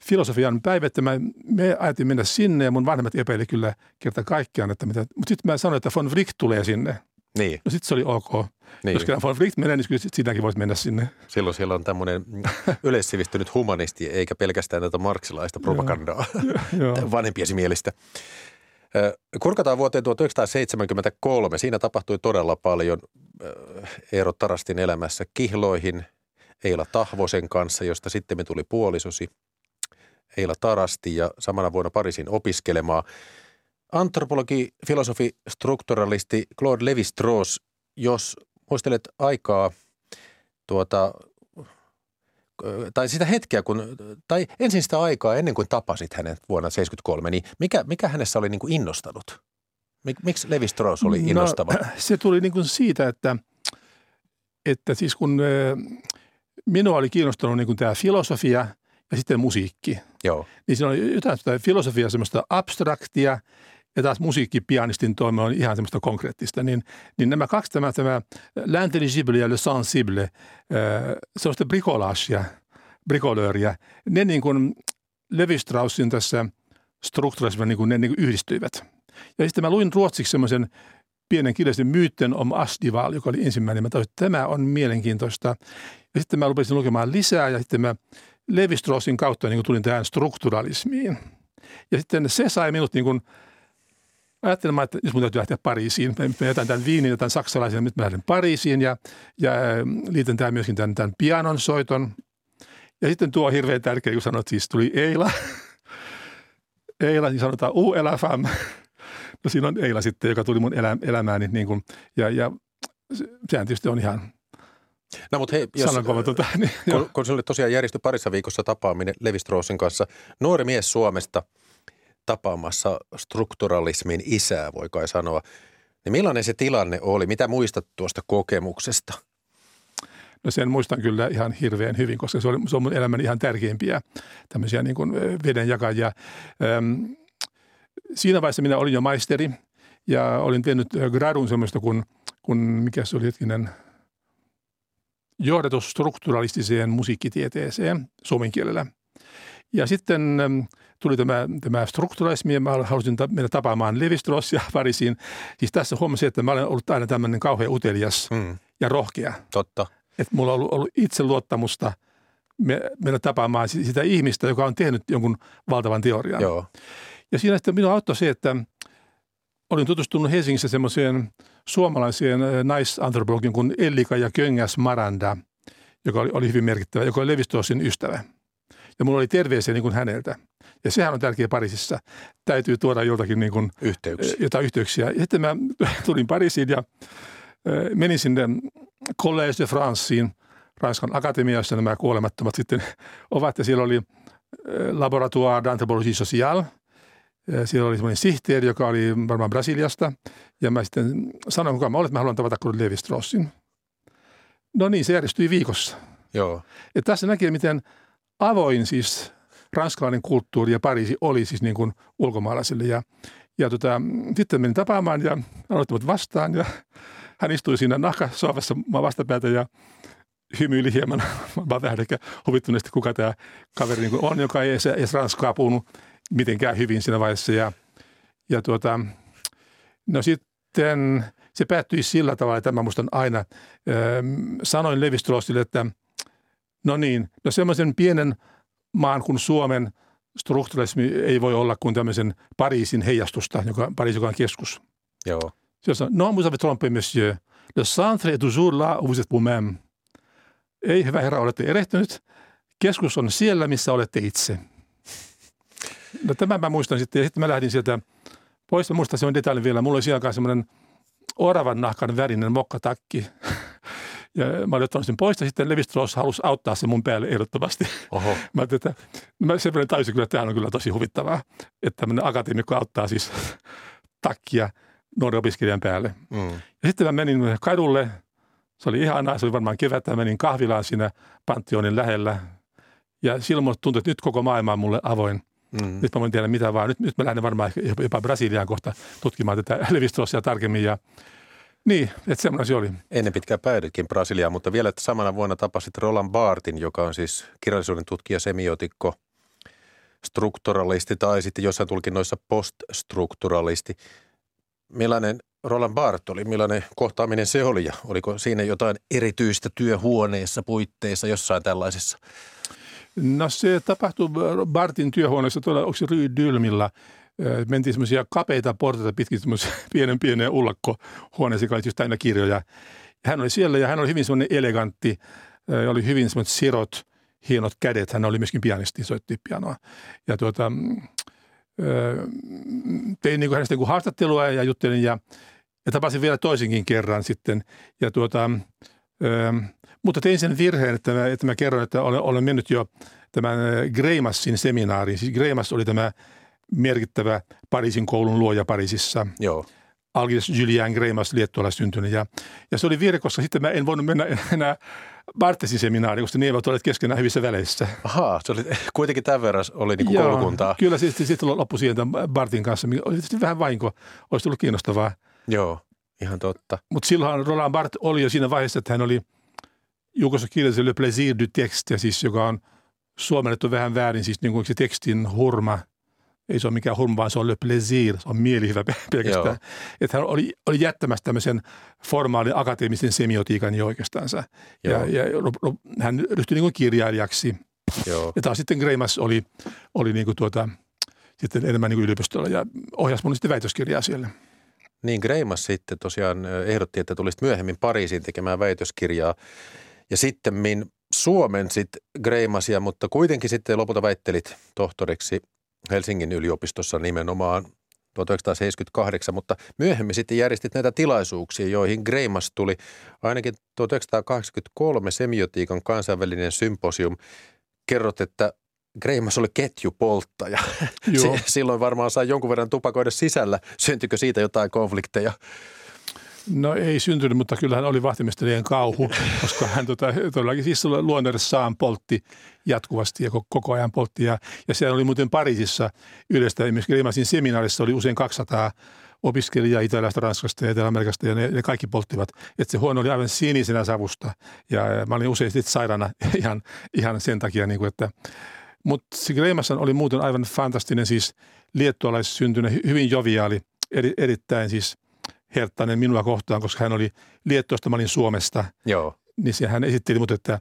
filosofian päivä, että mä, me ajatin mennä sinne ja mun vanhemmat epäili kyllä kerta kaikkiaan, että mitä, mutta sitten mä sanoin, että von Wright tulee sinne. Niin. No sitten se oli ok. Niin. Jos kerran von Wright menee, niin kyllä sinäkin voisi mennä sinne. Silloin siellä on tämmöinen yleissivistynyt humanisti, eikä pelkästään tätä marksilaista propagandaa vanhempiesi mielestä. Kurkataan vuoteen 1973. Siinä tapahtui todella paljon Eero Tarastin elämässä kihloihin Eila Tahvosen kanssa, josta sitten me tuli puolisosi Eila Tarasti ja samana vuonna Pariisin opiskelemaan. Antropologi, filosofi, strukturalisti Claude Levi-Strauss, jos muistelet aikaa tuota, tai sitä hetkeä, kun, tai ensin sitä aikaa ennen kuin tapasit hänet vuonna 1973, niin mikä, mikä hänessä oli niin kuin innostanut? Mik, miksi Levi Strauss oli no, innostava? No, se tuli niin kuin siitä, että, että siis kun minua oli kiinnostanut niin kuin tämä filosofia ja sitten musiikki. Joo. Niin siinä oli jotain filosofia semmoista abstraktia ja taas musiikkipianistin toimi on ihan semmoista konkreettista, niin, niin nämä kaksi, tämä, tämä l'intelligible ja le sensible, sellaista bricolagea, bricoleuria, ne niin kuin Levi Straussin tässä strukturalismissa niin kuin ne niin kuin yhdistyivät. Ja sitten mä luin ruotsiksi semmoisen pienen kirjallisen Myytten om Asdival, joka oli ensimmäinen. Mä että tämä on mielenkiintoista. Ja sitten mä rupesin lukemaan lisää ja sitten mä Levi Straussin kautta niin kuin tulin tähän strukturalismiin. Ja sitten se sai minut niin kuin – ajattelemaan, että jos mun täytyy lähteä Pariisiin, mä jätän tämän viinin, jätän saksalaisen, nyt mä lähden Pariisiin ja, ja ähm, liitän tämän myöskin tämän, tämän pianon soiton. Ja sitten tuo on hirveän tärkeä, kun sanot, siis tuli Eila. Eila, niin sanotaan U Fam. No siinä on Eila sitten, joka tuli mun elä, elämääni. Niin kuin, ja, ja sehän tietysti on ihan No mutta hei, jos, tuota, niin, kun, kun sinulle tosiaan järjestyi parissa viikossa tapaaminen Levi kanssa, nuori mies Suomesta – tapaamassa strukturalismin isää, voi kai sanoa. Niin millainen se tilanne oli? Mitä muistat tuosta kokemuksesta? No sen muistan kyllä ihan hirveän hyvin, koska se, oli, se on mun elämän ihan tärkeimpiä tämmöisiä niin kuin vedenjakajia. Öm, siinä vaiheessa minä olin jo maisteri ja olin tehnyt gradun semmoista kuin, kun mikä se oli hetkinen, johdatus strukturalistiseen musiikkitieteeseen suomen kielellä. Ja sitten tuli tämä, tämä strukturalismi ja mä halusin mennä tapaamaan Levi-Strauss Pariisiin. Siis tässä huomasin, että mä olen ollut aina tämmöinen kauhean utelias mm. ja rohkea. Totta. Että mulla on ollut, ollut itseluottamusta mennä tapaamaan sitä ihmistä, joka on tehnyt jonkun valtavan teorian. Joo. Ja siinä sitten minua auttoi se, että olin tutustunut Helsingissä semmoiseen suomalaiseen naisantropologin kuin Ellika ja Köngäs Maranda, joka oli, oli hyvin merkittävä, joka oli Levi-Straussin ystävä. Ja mulla oli terveisiä niin kuin häneltä. Ja sehän on tärkeä Pariisissa. Täytyy tuoda joltakin niin kuin, yhteyksiä. jotain yhteyksiä. Ja sitten mä tulin Pariisiin ja menin sinne Collège de Franceen, Ranskan akatemiassa nämä kuolemattomat sitten ovat. Ja siellä oli Laboratoire d'Anthropologie Sociale. Siellä oli semmoinen sihteeri, joka oli varmaan Brasiliasta. Ja mä sitten sanoin, kuka mä olen, että mä haluan tavata Claude Levi Straussin. No niin, se järjestyi viikossa. Joo. Ja tässä näkee, miten avoin siis ranskalainen kulttuuri ja Pariisi oli siis niin kuin ulkomaalaisille. Ja, ja tota, sitten menin tapaamaan ja aloittivat vastaan ja hän istui siinä nahkasohvassa vastapäätä ja hymyili hieman. Mä vähän ehkä huvittuneesti, kuka tämä kaveri niin on, joka ei edes, ranskaa puhunut mitenkään hyvin siinä vaiheessa. Ja, ja tuota, no sitten se päättyi sillä tavalla, että mä muistan aina, äh, sanoin Levi että no niin, no semmoisen pienen maan kuin Suomen strukturalismi ei voi olla kuin tämmöisen Pariisin heijastusta, joka, Pariisi, joka on keskus. Joo. Se on, non, vous avez trompé, monsieur. Le centre est toujours là où vous êtes vous-même. Ei, hyvä herra, olette erehtynyt. Keskus on siellä, missä olette itse. No tämän mä muistan sitten. Ja sitten mä lähdin sieltä pois. Mä muistan sen detaljin vielä. Mulla oli siellä semmoinen oravan nahkan värinen mokkatakki. Ja mä olin ottanut sen pois ja sitten Levi halusi auttaa sen mun päälle ehdottomasti. Oho. mä ajattelin, että mä sen verran että tämä on kyllä tosi huvittavaa, että tämmöinen akateemikko auttaa siis takkia nuoren opiskelijan päälle. Mm. Ja sitten mä menin kadulle, se oli ihanaa, se oli varmaan kevättä, menin kahvilaan siinä Pantheonin lähellä. Ja silloin tuntui, että nyt koko maailma on mulle avoin. Mm. Nyt mä voin tehdä mitä vaan. Nyt, nyt mä lähden varmaan jopa Brasiliaan kohta tutkimaan tätä Levi tarkemmin. Ja niin, että semmoinen se oli. Ennen pitkään päädytkin Brasiliaan, mutta vielä että samana vuonna tapasit Roland Bartin, joka on siis kirjallisuuden tutkija, semiotikko, strukturalisti tai sitten jossain tulkinnoissa poststrukturalisti. Millainen Roland Barth oli, millainen kohtaaminen se oli ja oliko siinä jotain erityistä työhuoneessa, puitteissa, jossain tällaisessa? No se tapahtui Bartin työhuoneessa tuolla, onko se Dylmillä – mentiin semmoisia kapeita portaita pitkin pienen pienen ullakkohuoneeseen, joka oli just täynnä kirjoja. Hän oli siellä ja hän oli hyvin semmoinen elegantti, oli hyvin semmoiset sirot, hienot kädet. Hän oli myöskin pianisti, soitti pianoa. Ja tuota, tein niin kuin hänestä niin haastattelua ja juttelin ja, ja tapasin vielä toisenkin kerran sitten. Ja tuota, mutta tein sen virheen, että mä, että mä kerron, että olen, olen mennyt jo tämän Greimassin seminaariin. Siis Greimas oli tämä merkittävä Pariisin koulun luoja Pariisissa. Joo. Algis Julien Greimas Liettualla syntynyt. Ja, ja se oli virhe, koska sitten mä en voinut mennä enää Bartesin seminaariin, koska ne eivät olleet keskenään hyvissä väleissä. Ahaa, se oli kuitenkin tämän verran oli niin kuin Joo, koulukuntaa. Kyllä, sitten, sitten loppui siihen Bartin kanssa. Oli tietysti vähän vahinko, olisi tullut kiinnostavaa. Joo, ihan totta. Mutta silloin Roland Barth oli jo siinä vaiheessa, että hän oli jukossa kielessä Le Plaisir du Texte, siis joka on suomennettu vähän väärin, siis niin kuin se tekstin hurma – ei se ole mikään hurma, vaan se on le plaisir, se on mielihyvä pelkästään. Että hän oli, oli jättämässä tämmöisen formaalin akateemisen semiotiikan jo oikeastaan. Ja, ja hän ryhtyi niin kuin kirjailijaksi. Joo. Ja taas sitten Greimas oli, oli niin kuin tuota, sitten enemmän niin kuin yliopistolla ja ohjasi mun sitten väitöskirjaa siellä. Niin, Greimas sitten tosiaan ehdotti, että tulisit myöhemmin Pariisiin tekemään väitöskirjaa. Ja sitten Suomen sitten Greimasia, mutta kuitenkin sitten lopulta väittelit tohtoriksi Helsingin yliopistossa nimenomaan 1978, mutta myöhemmin sitten järjestit näitä tilaisuuksia, joihin Greimas tuli ainakin 1983 semiotiikan kansainvälinen symposium. Kerrot, että Greimas oli ketjupolttaja. Joo. Silloin varmaan sai jonkun verran tupakoida sisällä. Syntykö siitä jotain konflikteja? No ei syntynyt, mutta kyllähän oli vahtimestarien kauhu, koska hän tota, todellakin siis luonnollessaan poltti jatkuvasti ja koko ajan poltti. Ja, ja siellä oli muuten Pariisissa yleistä, esimerkiksi Grimasin seminaarissa oli usein 200 opiskelijaa Italiasta, Ranskasta ja Etelä-Amerikasta ja ne, ne kaikki polttivat. Että se huone oli aivan sinisenä savusta ja mä olin usein sitten sairaana ihan, ihan sen takia, niin kuin, että Mutta se Greimassan oli muuten aivan fantastinen, siis liettualais syntynyt, hyvin joviaali, eri, erittäin siis herttainen minua kohtaan, koska hän oli Liettuosta, mä olin Suomesta. Joo. Niin se, hän esitteli mut, että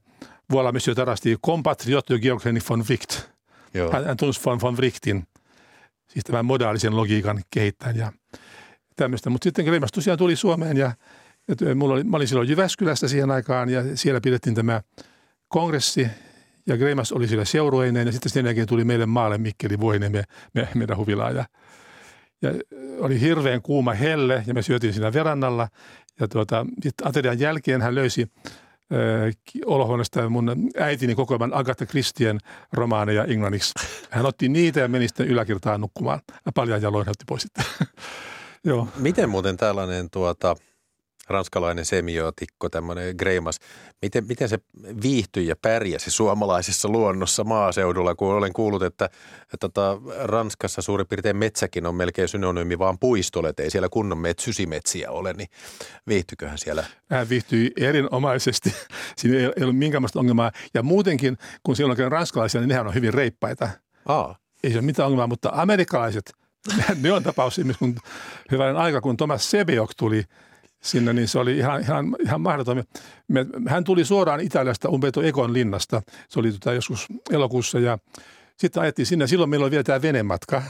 voilà monsieur Tarasti, compatriot de Georg Henrik von Wright. Joo. Hän, hän tunsi von, von Wrightin, siis tämän modaalisen logiikan kehittäjän ja tämmöistä. Mutta sitten Greimas tosiaan tuli Suomeen ja, ja mulla oli, mä olin silloin Jyväskylästä siihen aikaan ja siellä pidettiin tämä kongressi ja Greimas oli siellä seurueineen ja sitten sen jälkeen tuli meille maalle Mikkeli Vuohinen me, me, meidän huvilaan ja, ja oli hirveän kuuma helle ja me syötiin siinä verannalla ja tuota, aterian jälkeen hän löysi olohuoneesta mun äitini kokoaman Agatha Christien romaaneja englanniksi. Hän otti niitä ja meni sitten yläkirtaan nukkumaan. Paljon jaloin otti pois sitten. Joo. Miten muuten tällainen tuota, ranskalainen semiotikko, tämmöinen Greimas, miten, miten se viihtyi ja pärjäsi suomalaisessa luonnossa maaseudulla, kun olen kuullut, että, että tota, Ranskassa suurin piirtein metsäkin on melkein synonyymi vaan puistolle, että ei siellä kunnon metsysimetsiä ole, niin viihtyköhän siellä? Hän viihtyi erinomaisesti. Siinä ei, ei ollut minkäänlaista ongelmaa. Ja muutenkin, kun siellä on ranskalaisia, niin nehän on hyvin reippaita. Aa. Ei se ole mitään ongelmaa, mutta amerikkalaiset, ne on tapaus kun hyvänen aika, kun Thomas Sebeok tuli – sinne, niin se oli ihan, ihan, ihan mahdoton. Me, hän tuli suoraan Italiasta Umberto Ekon linnasta. Se oli tota joskus elokuussa ja sitten ajettiin sinne. Silloin meillä oli vielä tämä venematka.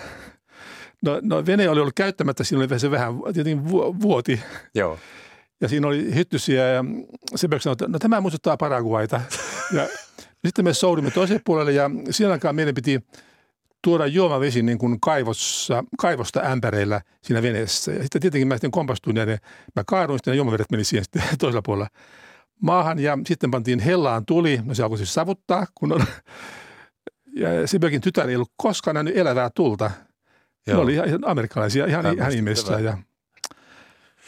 No, no vene oli ollut käyttämättä, siinä oli se vähän tietenkin vuoti. Joo. Ja siinä oli hyttysiä ja se sanoi, että no tämä muistuttaa Paraguaita. Ja sitten me soudimme toiselle puolelle ja siellä meidän piti tuoda juomavesi niin kuin kaivossa, kaivosta ämpäreillä siinä veneessä. Ja sitten tietenkin mä sitten kompastuin ja ne, mä kaaduin sitten ja juomavedet meni siihen sitten toisella puolella maahan ja sitten pantiin hellaan tuli. No se alkoi siis savuttaa, kun on, ja Sibelkin tytär ei ollut koskaan nähnyt elävää tulta. Joo. Ne oli ihan amerikkalaisia, ihan, ihan. Ja,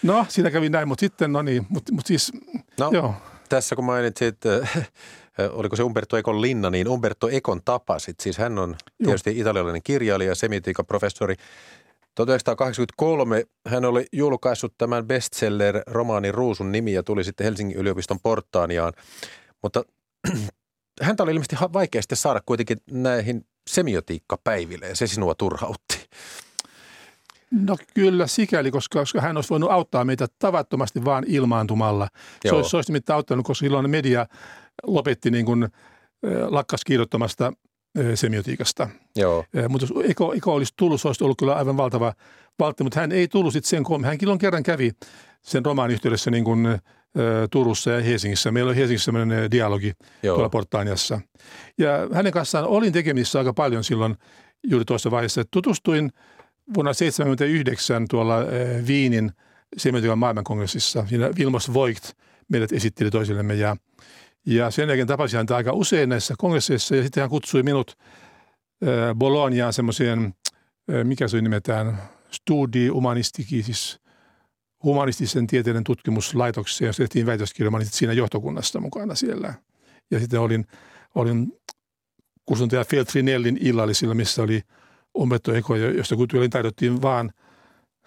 no, siinä kävi näin, mutta sitten, no niin, mutta, mutta siis, no, joo. Tässä kun mainitsit oliko se Umberto Ekon linna, niin Umberto Ekon tapasit. Siis hän on tietysti Joo. italialainen kirjailija, semitiikan professori. 1983 hän oli julkaissut tämän bestseller-romaanin Ruusun nimi ja tuli sitten Helsingin yliopiston portaaniaan. Mutta häntä oli ilmeisesti vaikea sitten saada kuitenkin näihin semiotiikkapäiville ja se sinua turhautti. No kyllä sikäli, koska, koska hän olisi voinut auttaa meitä tavattomasti vaan ilmaantumalla. Se olisi, se olisi nimittäin auttanut, koska silloin media lopetti niin kuin, lakkas kirjoittamasta semiotiikasta. Joo. Mutta jos Eko, Eko olisi tullut, se olisi ollut kyllä aivan valtava valtti, mutta hän ei tullut sitten sen koommin. Hän silloin kerran kävi sen romaan yhteydessä niin kuin, Turussa ja Helsingissä. Meillä oli Helsingissä sellainen dialogi Joo. tuolla Portaaniassa. Ja hänen kanssaan olin tekemisissä aika paljon silloin juuri tuossa vaiheessa. Tutustuin vuonna 1979 tuolla Viinin semiotiikan maailmankongressissa. Siinä Vilmos Voigt meidät esitteli toisillemme ja ja sen jälkeen tapasin häntä aika usein näissä kongresseissa ja sitten hän kutsui minut äh, Bolognaan semmoiseen, äh, mikä se nimetään, studi humanistiki, siis humanistisen tieteiden tutkimuslaitokseen, jossa tehtiin väitöskirja, olin siinä johtokunnassa mukana siellä. Ja sitten olin, olin kustantaja Feltrinellin illallisilla, missä oli Eco, josta kuitenkin taidottiin vaan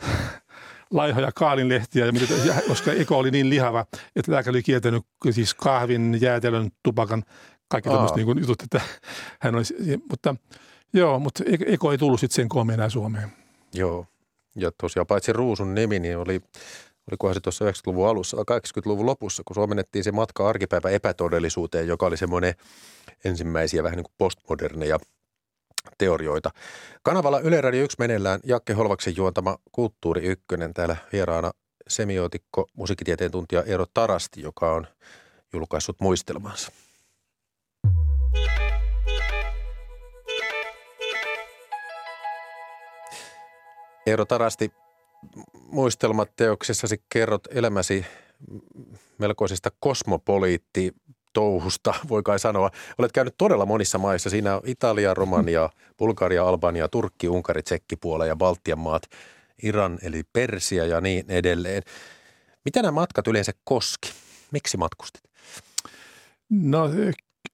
laihoja kaalinlehtiä, ja koska Eko oli niin lihava, että lääkäri oli kieltänyt siis kahvin, jäätelön, tupakan, kaikki tämmöiset niin jutut, että hän oli, mutta joo, mutta Eko ei tullut sitten sen koommin enää Suomeen. Joo, ja tosiaan paitsi Ruusun nimi, niin oli, olikohan se tuossa 90-luvun alussa 80-luvun lopussa, kun suomennettiin se matka arkipäivä epätodellisuuteen, joka oli semmoinen ensimmäisiä vähän niin kuin postmoderneja teorioita. Kanavalla Yle Radio 1 meneillään Jakke Holvaksen juontama Kulttuuri Ykkönen. Täällä vieraana semiotikko, musiikkitieteen tuntija Eero Tarasti, joka on julkaissut muistelmansa. Eero Tarasti, muistelmateoksessasi kerrot elämäsi melkoisesta kosmopoliitti touhusta, voi kai sanoa. Olet käynyt todella monissa maissa. Siinä on Italia, Romania, Bulgaria, Albania, Turkki, Unkari, Tsekki, Puola ja Baltian maat, Iran eli Persia ja niin edelleen. Mitä nämä matkat yleensä koski? Miksi matkustit? No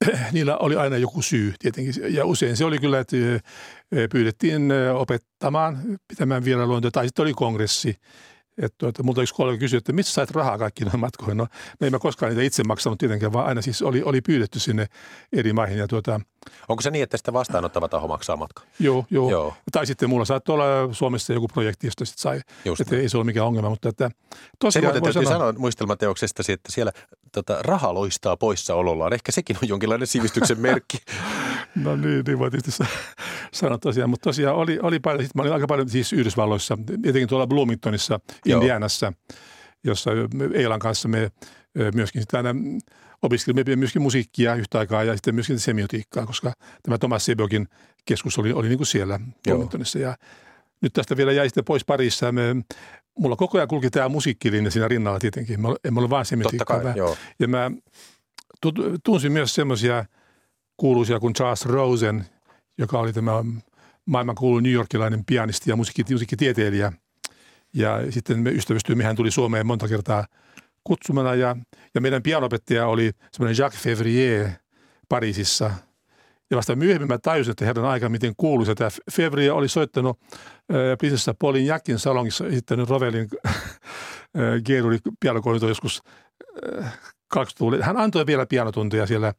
niillä oli aina joku syy tietenkin. Ja usein se oli kyllä, että pyydettiin opettamaan, pitämään vierailuontoja tai sitten oli kongressi. Että tuota, multa yksi kollega kysyi, että mistä sait rahaa kaikki noihin matkoihin? No, me emme koskaan niitä itse maksanut tietenkään, vaan aina siis oli, oli pyydetty sinne eri maihin. Ja tuota, Onko se niin, että sitä vastaanottava taho maksaa matka? Joo, joo. joo. Tai sitten mulla saattoi olla Suomessa joku projekti, josta sitten sai. Just että ei se ole mikään ongelma, mutta että tosiaan Se muuten täytyy sanoa, sanoa muistelmateoksesta, että siellä tota, raha loistaa poissaolollaan. Ehkä sekin on jonkinlainen sivistyksen merkki. No niin, niin voi tietysti sanoa tosiaan. Mutta tosiaan oli, oli paljon, sitten mä olin aika paljon siis Yhdysvalloissa, etenkin tuolla Bloomingtonissa, Indianassa, jossa Eilan kanssa me myöskin sitten aina opiskelimme myöskin musiikkia yhtä aikaa ja sitten myöskin semiotiikkaa, koska tämä Thomas Sebogin keskus oli, oli niin kuin siellä Bloomingtonissa. Ja nyt tästä vielä jäi sitten pois parissa. Me, mulla koko ajan kulki tämä musiikkilinja siinä rinnalla tietenkin. Mä, en ole vaan semiotiikkaa. Kai, joo. Ja mä tunsin myös semmoisia kuuluisia kuin Charles Rosen, joka oli tämä maailman kuulu New Yorkilainen pianisti ja musiikki, musiikkitieteilijä. Ja sitten me ystävystyimme, hän tuli Suomeen monta kertaa kutsumana ja, ja meidän pianopettaja oli semmoinen Jacques Fevrier Pariisissa. Ja vasta myöhemmin mä tajusin, että herran aika miten kuuluisa tämä Fevrier oli soittanut äh, prinsessa Paulin Jackin salongissa esittänyt Rovelin äh, Geeruli pianokoulutus joskus äh, 20 Hän antoi vielä pianotunteja siellä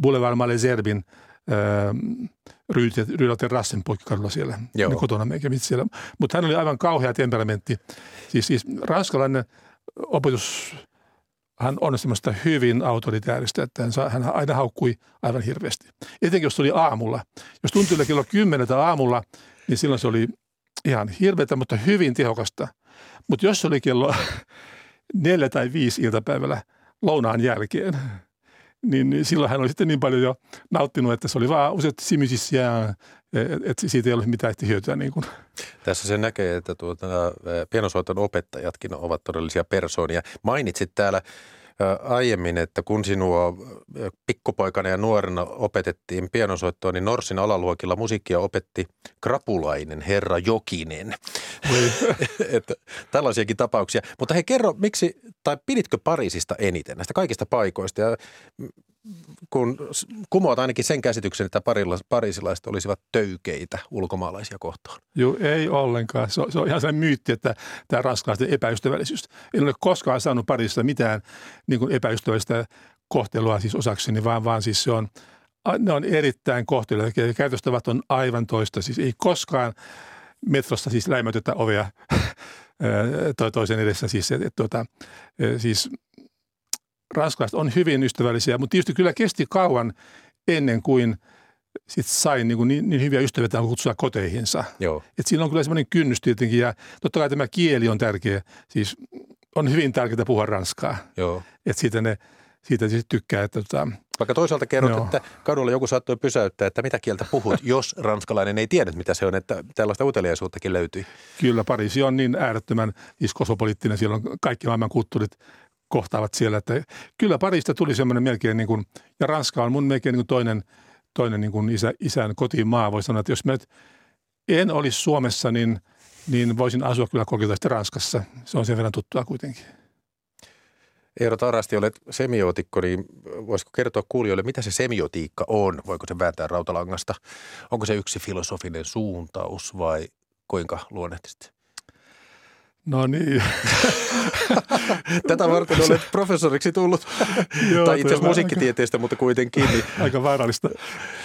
Boulevard Malesherbin Ryylaten Rassen poikkikadulla siellä Joo. kotona me siellä. Mutta hän oli aivan kauhea temperamentti. Siis, siis ranskalainen opetus, hän on semmoista hyvin autoritääristä, että hän, hän aina haukkui aivan hirveästi. Etenkin jos tuli aamulla. Jos tuntui yllä kello kymmeneltä aamulla, niin silloin se oli ihan hirveätä, mutta hyvin tehokasta. Mutta jos se oli kello neljä tai viisi iltapäivällä lounaan jälkeen, niin, silloin hän oli sitten niin paljon jo nauttinut, että se oli vaan useat simisissä että siitä ei ole mitään hyötyä. Niin kuin. Tässä se näkee, että tuota, pianosoiton opettajatkin ovat todellisia persoonia. Mainitsit täällä aiemmin, että kun sinua pikkupoikana ja nuorena opetettiin pianosoittoa, niin Norsin alaluokilla musiikkia opetti krapulainen herra Jokinen. että tällaisiakin tapauksia. Mutta hei kerro, miksi, tai piditkö Pariisista eniten näistä kaikista paikoista? Ja kun kumoat ainakin sen käsityksen, että pariisilaiset olisivat töykeitä ulkomaalaisia kohtaan. Joo, ei ollenkaan. Se on, se on ihan se myytti, että tämä ranskalaisten epäystävällisyys. En ole koskaan saanut Pariisista mitään niin kuin epäystävällistä kohtelua siis osakseni, vaan, vaan siis se on, ne on erittäin kohtelijoita. Käytöstavat on aivan toista. Siis ei koskaan metrosta siis läimötetä ovea toisen edessä. Siis, et, et, tuota, siis ranskalaiset on hyvin ystävällisiä, mutta tietysti kyllä kesti kauan ennen kuin sit sain niin, niin, niin hyviä ystäviä kutsua koteihinsa. Joo. Et siinä on kyllä semmoinen kynnys tietenkin ja totta kai tämä kieli on tärkeä. Siis on hyvin tärkeää puhua ranskaa. Joo. Et siitä ne siitä siis tykkää. Että, tota, Vaikka toisaalta kerrot, joo. että kadulla joku saattoi pysäyttää, että mitä kieltä puhut, jos ranskalainen ei tiedä, mitä se on, että tällaista uteliaisuuttakin löytyy. Kyllä, Pariisi on niin äärettömän iskosopoliittinen, siellä on kaikki maailman kulttuurit kohtaavat siellä. Että kyllä Pariisista tuli semmoinen melkein, niin kuin, ja Ranska on mun melkein niin kuin toinen, toinen niin kuin isä, isän kotimaa. Voi sanoa, että jos mä en olisi Suomessa, niin, niin voisin asua kyllä kokiltaisesti Ranskassa. Se on sen verran tuttua kuitenkin. Eero Tarasti, olet semiotikko, niin voisiko kertoa kuulijoille, mitä se semiotiikka on? Voiko se vääntää rautalangasta? Onko se yksi filosofinen suuntaus vai kuinka luonnehtisit? No niin. Tätä varten olet professoriksi tullut. Joo, tai itse asiassa musiikkitieteestä, aika, mutta kuitenkin. Niin. Aika vaarallista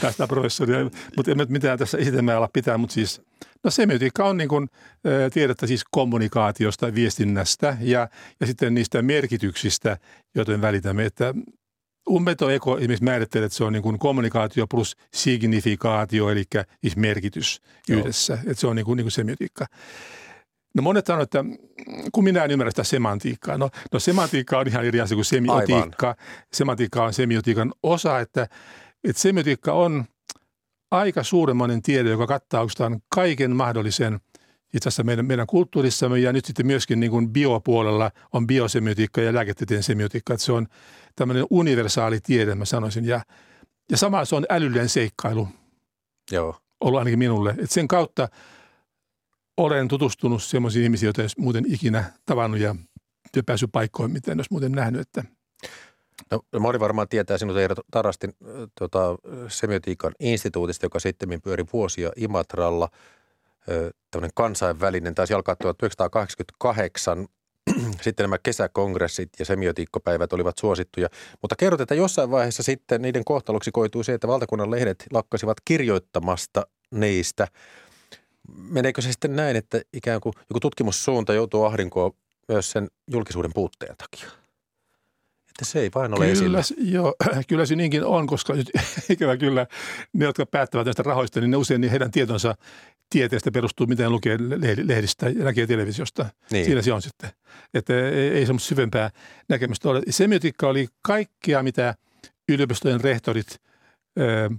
tästä professoria, mutta emme mitään tässä esitelmällä pitää, mutta siis no semiotiikka on niin kuin tiedettä siis kommunikaatiosta, viestinnästä ja, ja sitten niistä merkityksistä, joten välitämme, että Umberto Eco esimerkiksi määrittelee, että se on niin kuin kommunikaatio plus signifikaatio, eli siis merkitys yhdessä. Että se on niin kuin, niin kuin semiotiikka. No monet sanoo, että kun minä en ymmärrä sitä semantiikkaa. No, no semantiikka on ihan eri asia kuin semiotiikka. Aivan. Semantiikka on semiotiikan osa, että, että semiotiikka on aika suuremmoinen tiede, joka kattaa oikeastaan kaiken mahdollisen itse asiassa meidän, meidän kulttuurissamme ja nyt sitten myöskin niin kuin biopuolella on biosemiotiikka ja lääketieteen semiotiikka. Että se on tämmöinen universaali tiede, mä sanoisin. Ja, ja sama se on älyllinen seikkailu. Joo. Ollut ainakin minulle. Että sen kautta – olen tutustunut sellaisiin ihmisiin, joita ei muuten ikinä tavannut ja, päässyt paikkoihin, mitä en olisi muuten nähnyt. Että. No, moni varmaan tietää sinut Eero Tarastin tota, semiotiikan instituutista, joka sitten pyöri vuosia Imatralla. Tämmöinen kansainvälinen, taisi alkaa 1988. sitten nämä kesäkongressit ja semiotiikkopäivät olivat suosittuja. Mutta kerrot, että jossain vaiheessa sitten niiden kohtaloksi koitui se, että valtakunnan lehdet lakkasivat kirjoittamasta niistä. Meneekö se sitten näin, että ikään kuin joku tutkimussuunta joutuu ahdinkoon myös sen julkisuuden puutteen takia? Että se ei vain ole kyllä, esillä. Joo, kyllä se niinkin on, koska nyt ikävä kyllä ne, jotka päättävät näistä rahoista, niin ne usein niin heidän tietonsa tieteestä perustuu, miten lukee lehdistä ja näkee televisiosta. Niin. Siinä se on sitten. Että ei, ei semmoista syvempää näkemystä ole. Semiotiikka oli kaikkea, mitä yliopistojen rehtorit ö,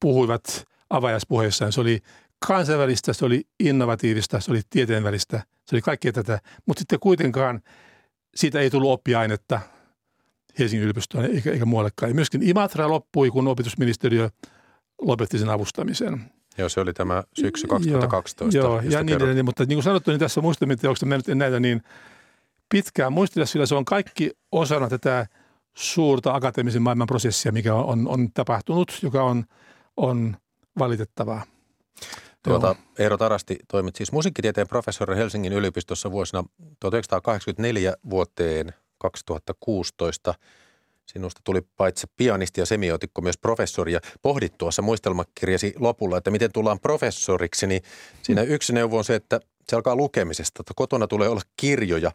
puhuivat avajaispuheissaan. Se oli kansainvälistä, se oli innovatiivista, se oli tieteenvälistä, se oli kaikkea tätä. Mutta sitten kuitenkaan siitä ei tullut oppiainetta Helsingin yliopistoon eikä, eikä muuallekaan. Ja myöskin Imatra loppui, kun opetusministeriö lopetti sen avustamisen. Joo, se oli tämä syksy 2012. Joo, ja niin edelleen, mutta niin kuin sanottu, niin tässä muistelmiteoksessa mä nyt en näitä niin pitkään muistella, sillä se on kaikki osana tätä suurta akateemisen maailman prosessia, mikä on, on, on tapahtunut, joka on, on valitettavaa. Tuota, Eero Tarasti toimit siis musiikkitieteen professori Helsingin yliopistossa vuosina 1984 vuoteen 2016. Sinusta tuli paitsi pianisti ja semiotikko myös professori ja pohdit tuossa muistelmakirjasi lopulla, että miten tullaan professoriksi, niin siinä mm. yksi neuvo on se, että se alkaa lukemisesta, että kotona tulee olla kirjoja.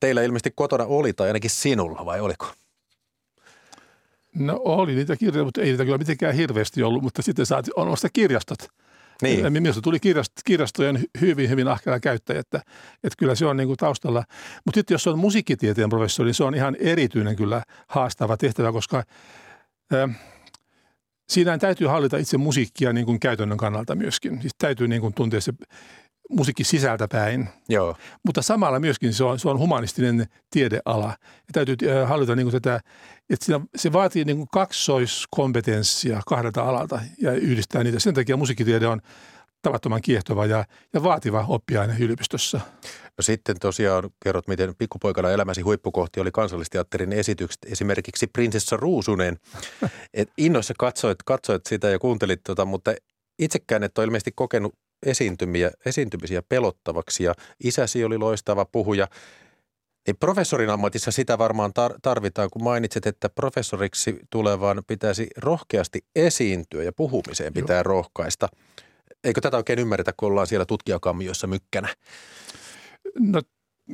Teillä ilmeisesti kotona oli tai ainakin sinulla vai oliko? No oli niitä kirjoja, mutta ei niitä kyllä mitenkään hirveästi ollut, mutta sitten saat on kirjastot. Niin. Minusta tuli kirjast, kirjastojen hyvin, hyvin ahkera käyttäjä, että, että kyllä se on niin kuin taustalla. Mutta sitten jos on musiikkitieteen professori, niin se on ihan erityinen kyllä haastava tehtävä, koska äh, siinä täytyy hallita itse musiikkia niin kuin käytännön kannalta myöskin. Siis täytyy niin kuin tuntea se musiikki sisältä päin. Joo. Mutta samalla myöskin se on, se on humanistinen tiedeala. Ja täytyy äh, hallita niin kuin tätä, että siinä, se vaatii niin kuin kaksoiskompetenssia kahdelta alalta ja yhdistää niitä. Sen takia musiikkitiede on tavattoman kiehtova ja, ja vaativa oppiaine yliopistossa. No sitten tosiaan kerrot, miten pikkupoikana elämäsi huippukohti oli kansallisteatterin esitykset, esimerkiksi Prinsessa Ruusunen. Et innoissa katsoit, katsoit sitä ja kuuntelit tota, mutta itsekään et ole ilmeisesti kokenut esiintymiä, esiintymisiä pelottavaksi ja isäsi oli loistava puhuja. Niin professorin ammatissa sitä varmaan tarvitaan, kun mainitset, että professoriksi tulevan pitäisi rohkeasti esiintyä ja puhumiseen pitää Joo. rohkaista. Eikö tätä oikein ymmärretä, kun ollaan siellä tutkijakammiossa mykkänä? No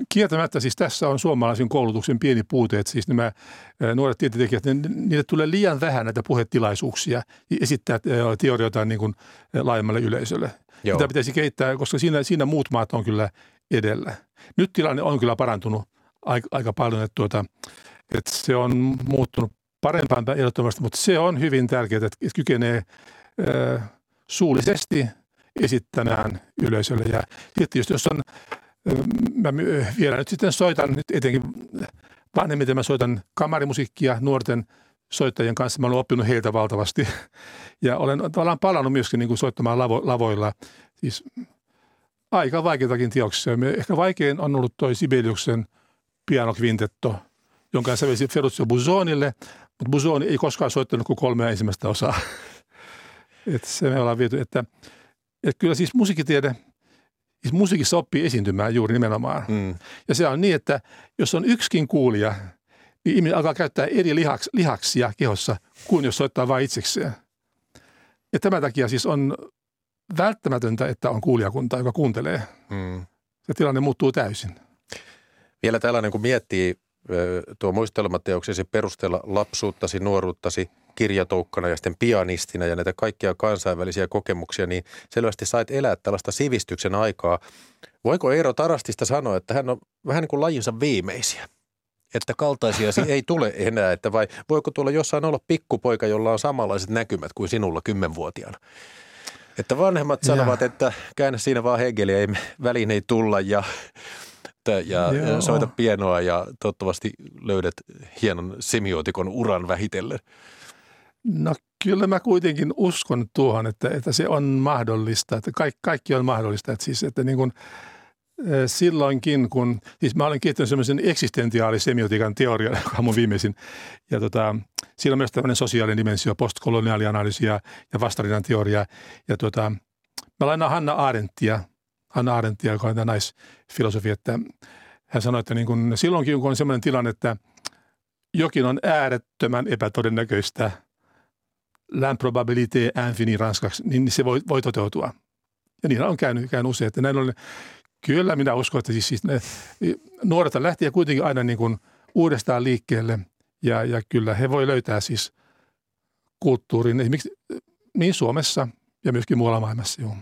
kieltämättä siis tässä on suomalaisen koulutuksen pieni puute, että siis nämä nuoret tieteentekijät, niille tulee liian vähän näitä puhetilaisuuksia esittää teorioita niin kuin laajemmalle yleisölle. Joo. Mitä pitäisi kehittää, koska siinä, siinä muut maat on kyllä edellä. Nyt tilanne on kyllä parantunut aika, aika paljon, että, tuota, että se on muuttunut parempaan ehdottomasti, mutta se on hyvin tärkeää, että kykenee äh, suullisesti esittämään yleisölle. Ja sitten jos on, mä vielä nyt sitten soitan, nyt etenkin vanhemmiten mä soitan kamarimusiikkia nuorten soittajien kanssa. Mä olen oppinut heiltä valtavasti ja olen tavallaan palannut myöskin niin kuin soittamaan lavo, lavoilla. Siis aika vaikeitakin teoksia. Ehkä vaikein on ollut toi Sibeliuksen pianokvintetto, jonka sävelsi Ferruccio Busonille, mutta Busoni ei koskaan soittanut kuin kolmea ensimmäistä osaa. että se me ollaan viety, että, että kyllä siis musiikkitiede, musiikissa oppii esiintymään juuri nimenomaan. Mm. Ja se on niin, että jos on yksikin kuulija, niin ihminen alkaa käyttää eri lihaks, lihaksia kehossa kuin jos soittaa vain itsekseen. Ja tämän takia siis on välttämätöntä, että on kuulijakunta, joka kuuntelee. Mm. Se tilanne muuttuu täysin. Vielä tällainen, kun miettii tuo muistelmateoksesi perusteella lapsuuttasi, nuoruuttasi kirjatoukkana ja sitten pianistina ja näitä kaikkia kansainvälisiä kokemuksia, niin selvästi sait elää tällaista sivistyksen aikaa. Voiko Eero Tarastista sanoa, että hän on vähän niin kuin lajinsa viimeisiä? Että kaltaisiasi ei tule enää, että vai voiko tuolla jossain olla pikkupoika, jolla on samanlaiset näkymät kuin sinulla kymmenvuotiaana? Että vanhemmat sanovat, ja. että käännä siinä vaan Hegeliä, ei väliin ei tulla ja ja Joo. soita pienoa ja toivottavasti löydät hienon semiotikon uran vähitellen. No kyllä mä kuitenkin uskon tuohon, että, että se on mahdollista, että kaikki, kaikki on mahdollista. Että siis, että niin kuin, silloinkin, kun, siis mä olen kehittänyt semmoisen eksistentiaalisemiotiikan teorian, joka on mun viimeisin, ja tota, siinä on myös tämmöinen sosiaalinen dimensio, postkoloniaalianalyysi ja, ja vastarinnan teoria, ja tota, mä lainaan Hanna Arendtia, Hanna Arendtia, joka on tämä naisfilosofi, että hän sanoi, että niin kun, silloinkin kun on sellainen tilanne, että jokin on äärettömän epätodennäköistä, l'improbabilité infini ranskaksi, niin se voi, voi toteutua. Ja niin on käynyt, käynyt usein, että näin ollen, kyllä minä uskon, että siis, siis ne, nuoret lähtee kuitenkin aina niin kuin uudestaan liikkeelle ja, ja kyllä he voi löytää siis kulttuurin esimerkiksi niin Suomessa ja myöskin muualla maailmassa. Joo.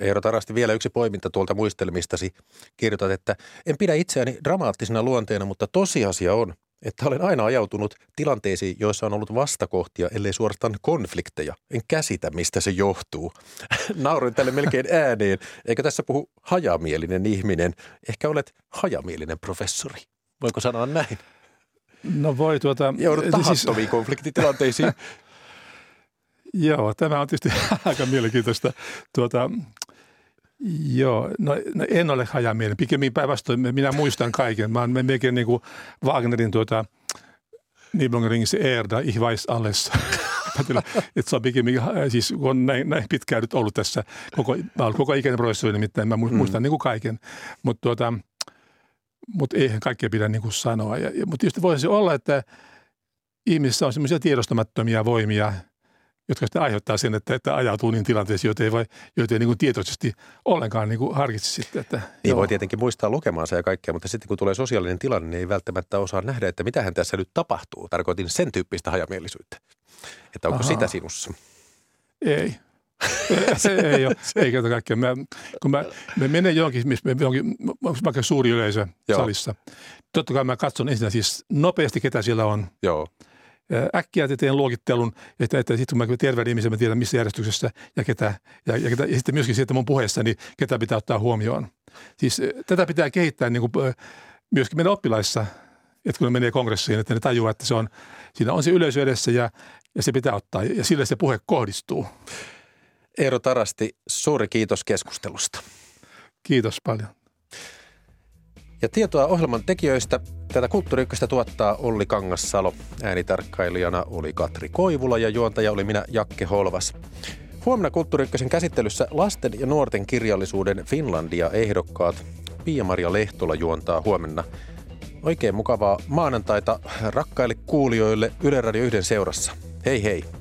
Eero Tarasti, vielä yksi poiminta tuolta muistelmistasi. Kirjoitat, että en pidä itseäni dramaattisena luonteena, mutta tosiasia on, että olen aina ajautunut tilanteisiin, joissa on ollut vastakohtia, ellei suorastaan konflikteja. En käsitä, mistä se johtuu. Naurin tälle melkein ääneen. Eikä tässä puhu hajamielinen ihminen. Ehkä olet hajamielinen professori. Voiko sanoa näin? No voi tuota... Joudut tahattomiin siis, konfliktitilanteisiin. Joo, tämä on tietysti aika mielenkiintoista. Tuota, Joo, no, no en ole hajamielinen. Pikemmin päinvastoin minä muistan kaiken. Mä olen melkein niin kuin Wagnerin tuota, Nibelungenringin Erda, ich weiß alles. että se on pikemmin, äh, siis on näin, näin pitkään nyt ollut tässä, koko, mä olen koko ikäinen professori nimittäin, mä muistan mm. niin kuin kaiken. Mutta tuota, mut eihän kaikkea pidä niin kuin sanoa. Mutta tietysti voisi olla, että ihmisissä on semmoisia tiedostamattomia voimia – jotka sitten aiheuttaa sen, että, että ajautuu niin tilanteisiin, joita ei, voi, joita ei niin kuin tietoisesti ollenkaan niin kuin harkitse sitten. Että, niin joo. voi tietenkin muistaa lukemaansa ja kaikkea, mutta sitten kun tulee sosiaalinen tilanne, niin ei välttämättä osaa nähdä, että mitähän tässä nyt tapahtuu. Tarkoitin sen tyyppistä hajamielisyyttä. Että onko Aha. sitä sinussa? Ei. se ei ole, ei kerta kaikkea. Mä, kun mä, mä menen johonkin, missä me johonkin, vaikka suuri yleisö Joo. salissa. Totta kai mä katson ensin siis nopeasti, ketä siellä on. Joo äkkiä teen luokittelun, että, että sitten kun mä tervehden ihmisen, mä tiedän missä järjestyksessä ja ketä. Ja, ja, ketä, ja sitten myöskin siitä mun puheessani, ketä pitää ottaa huomioon. Siis tätä pitää kehittää niin kuin, myöskin meidän oppilaissa, että kun ne menee kongressiin, että ne tajuaa, että se on, siinä on se yleisö edessä ja, ja se pitää ottaa ja sille se puhe kohdistuu. Eero Tarasti, suuri kiitos keskustelusta. Kiitos paljon. Ja tietoa ohjelman tekijöistä tätä Kulttuuri tuottaa Olli Kangassalo. Äänitarkkailijana oli Katri Koivula ja juontaja oli minä Jakke Holvas. Huomenna Kulttuuri käsittelyssä lasten ja nuorten kirjallisuuden Finlandia-ehdokkaat. Pia-Maria Lehtola juontaa huomenna. Oikein mukavaa maanantaita rakkaille kuulijoille Yle Radio 1 seurassa. Hei hei!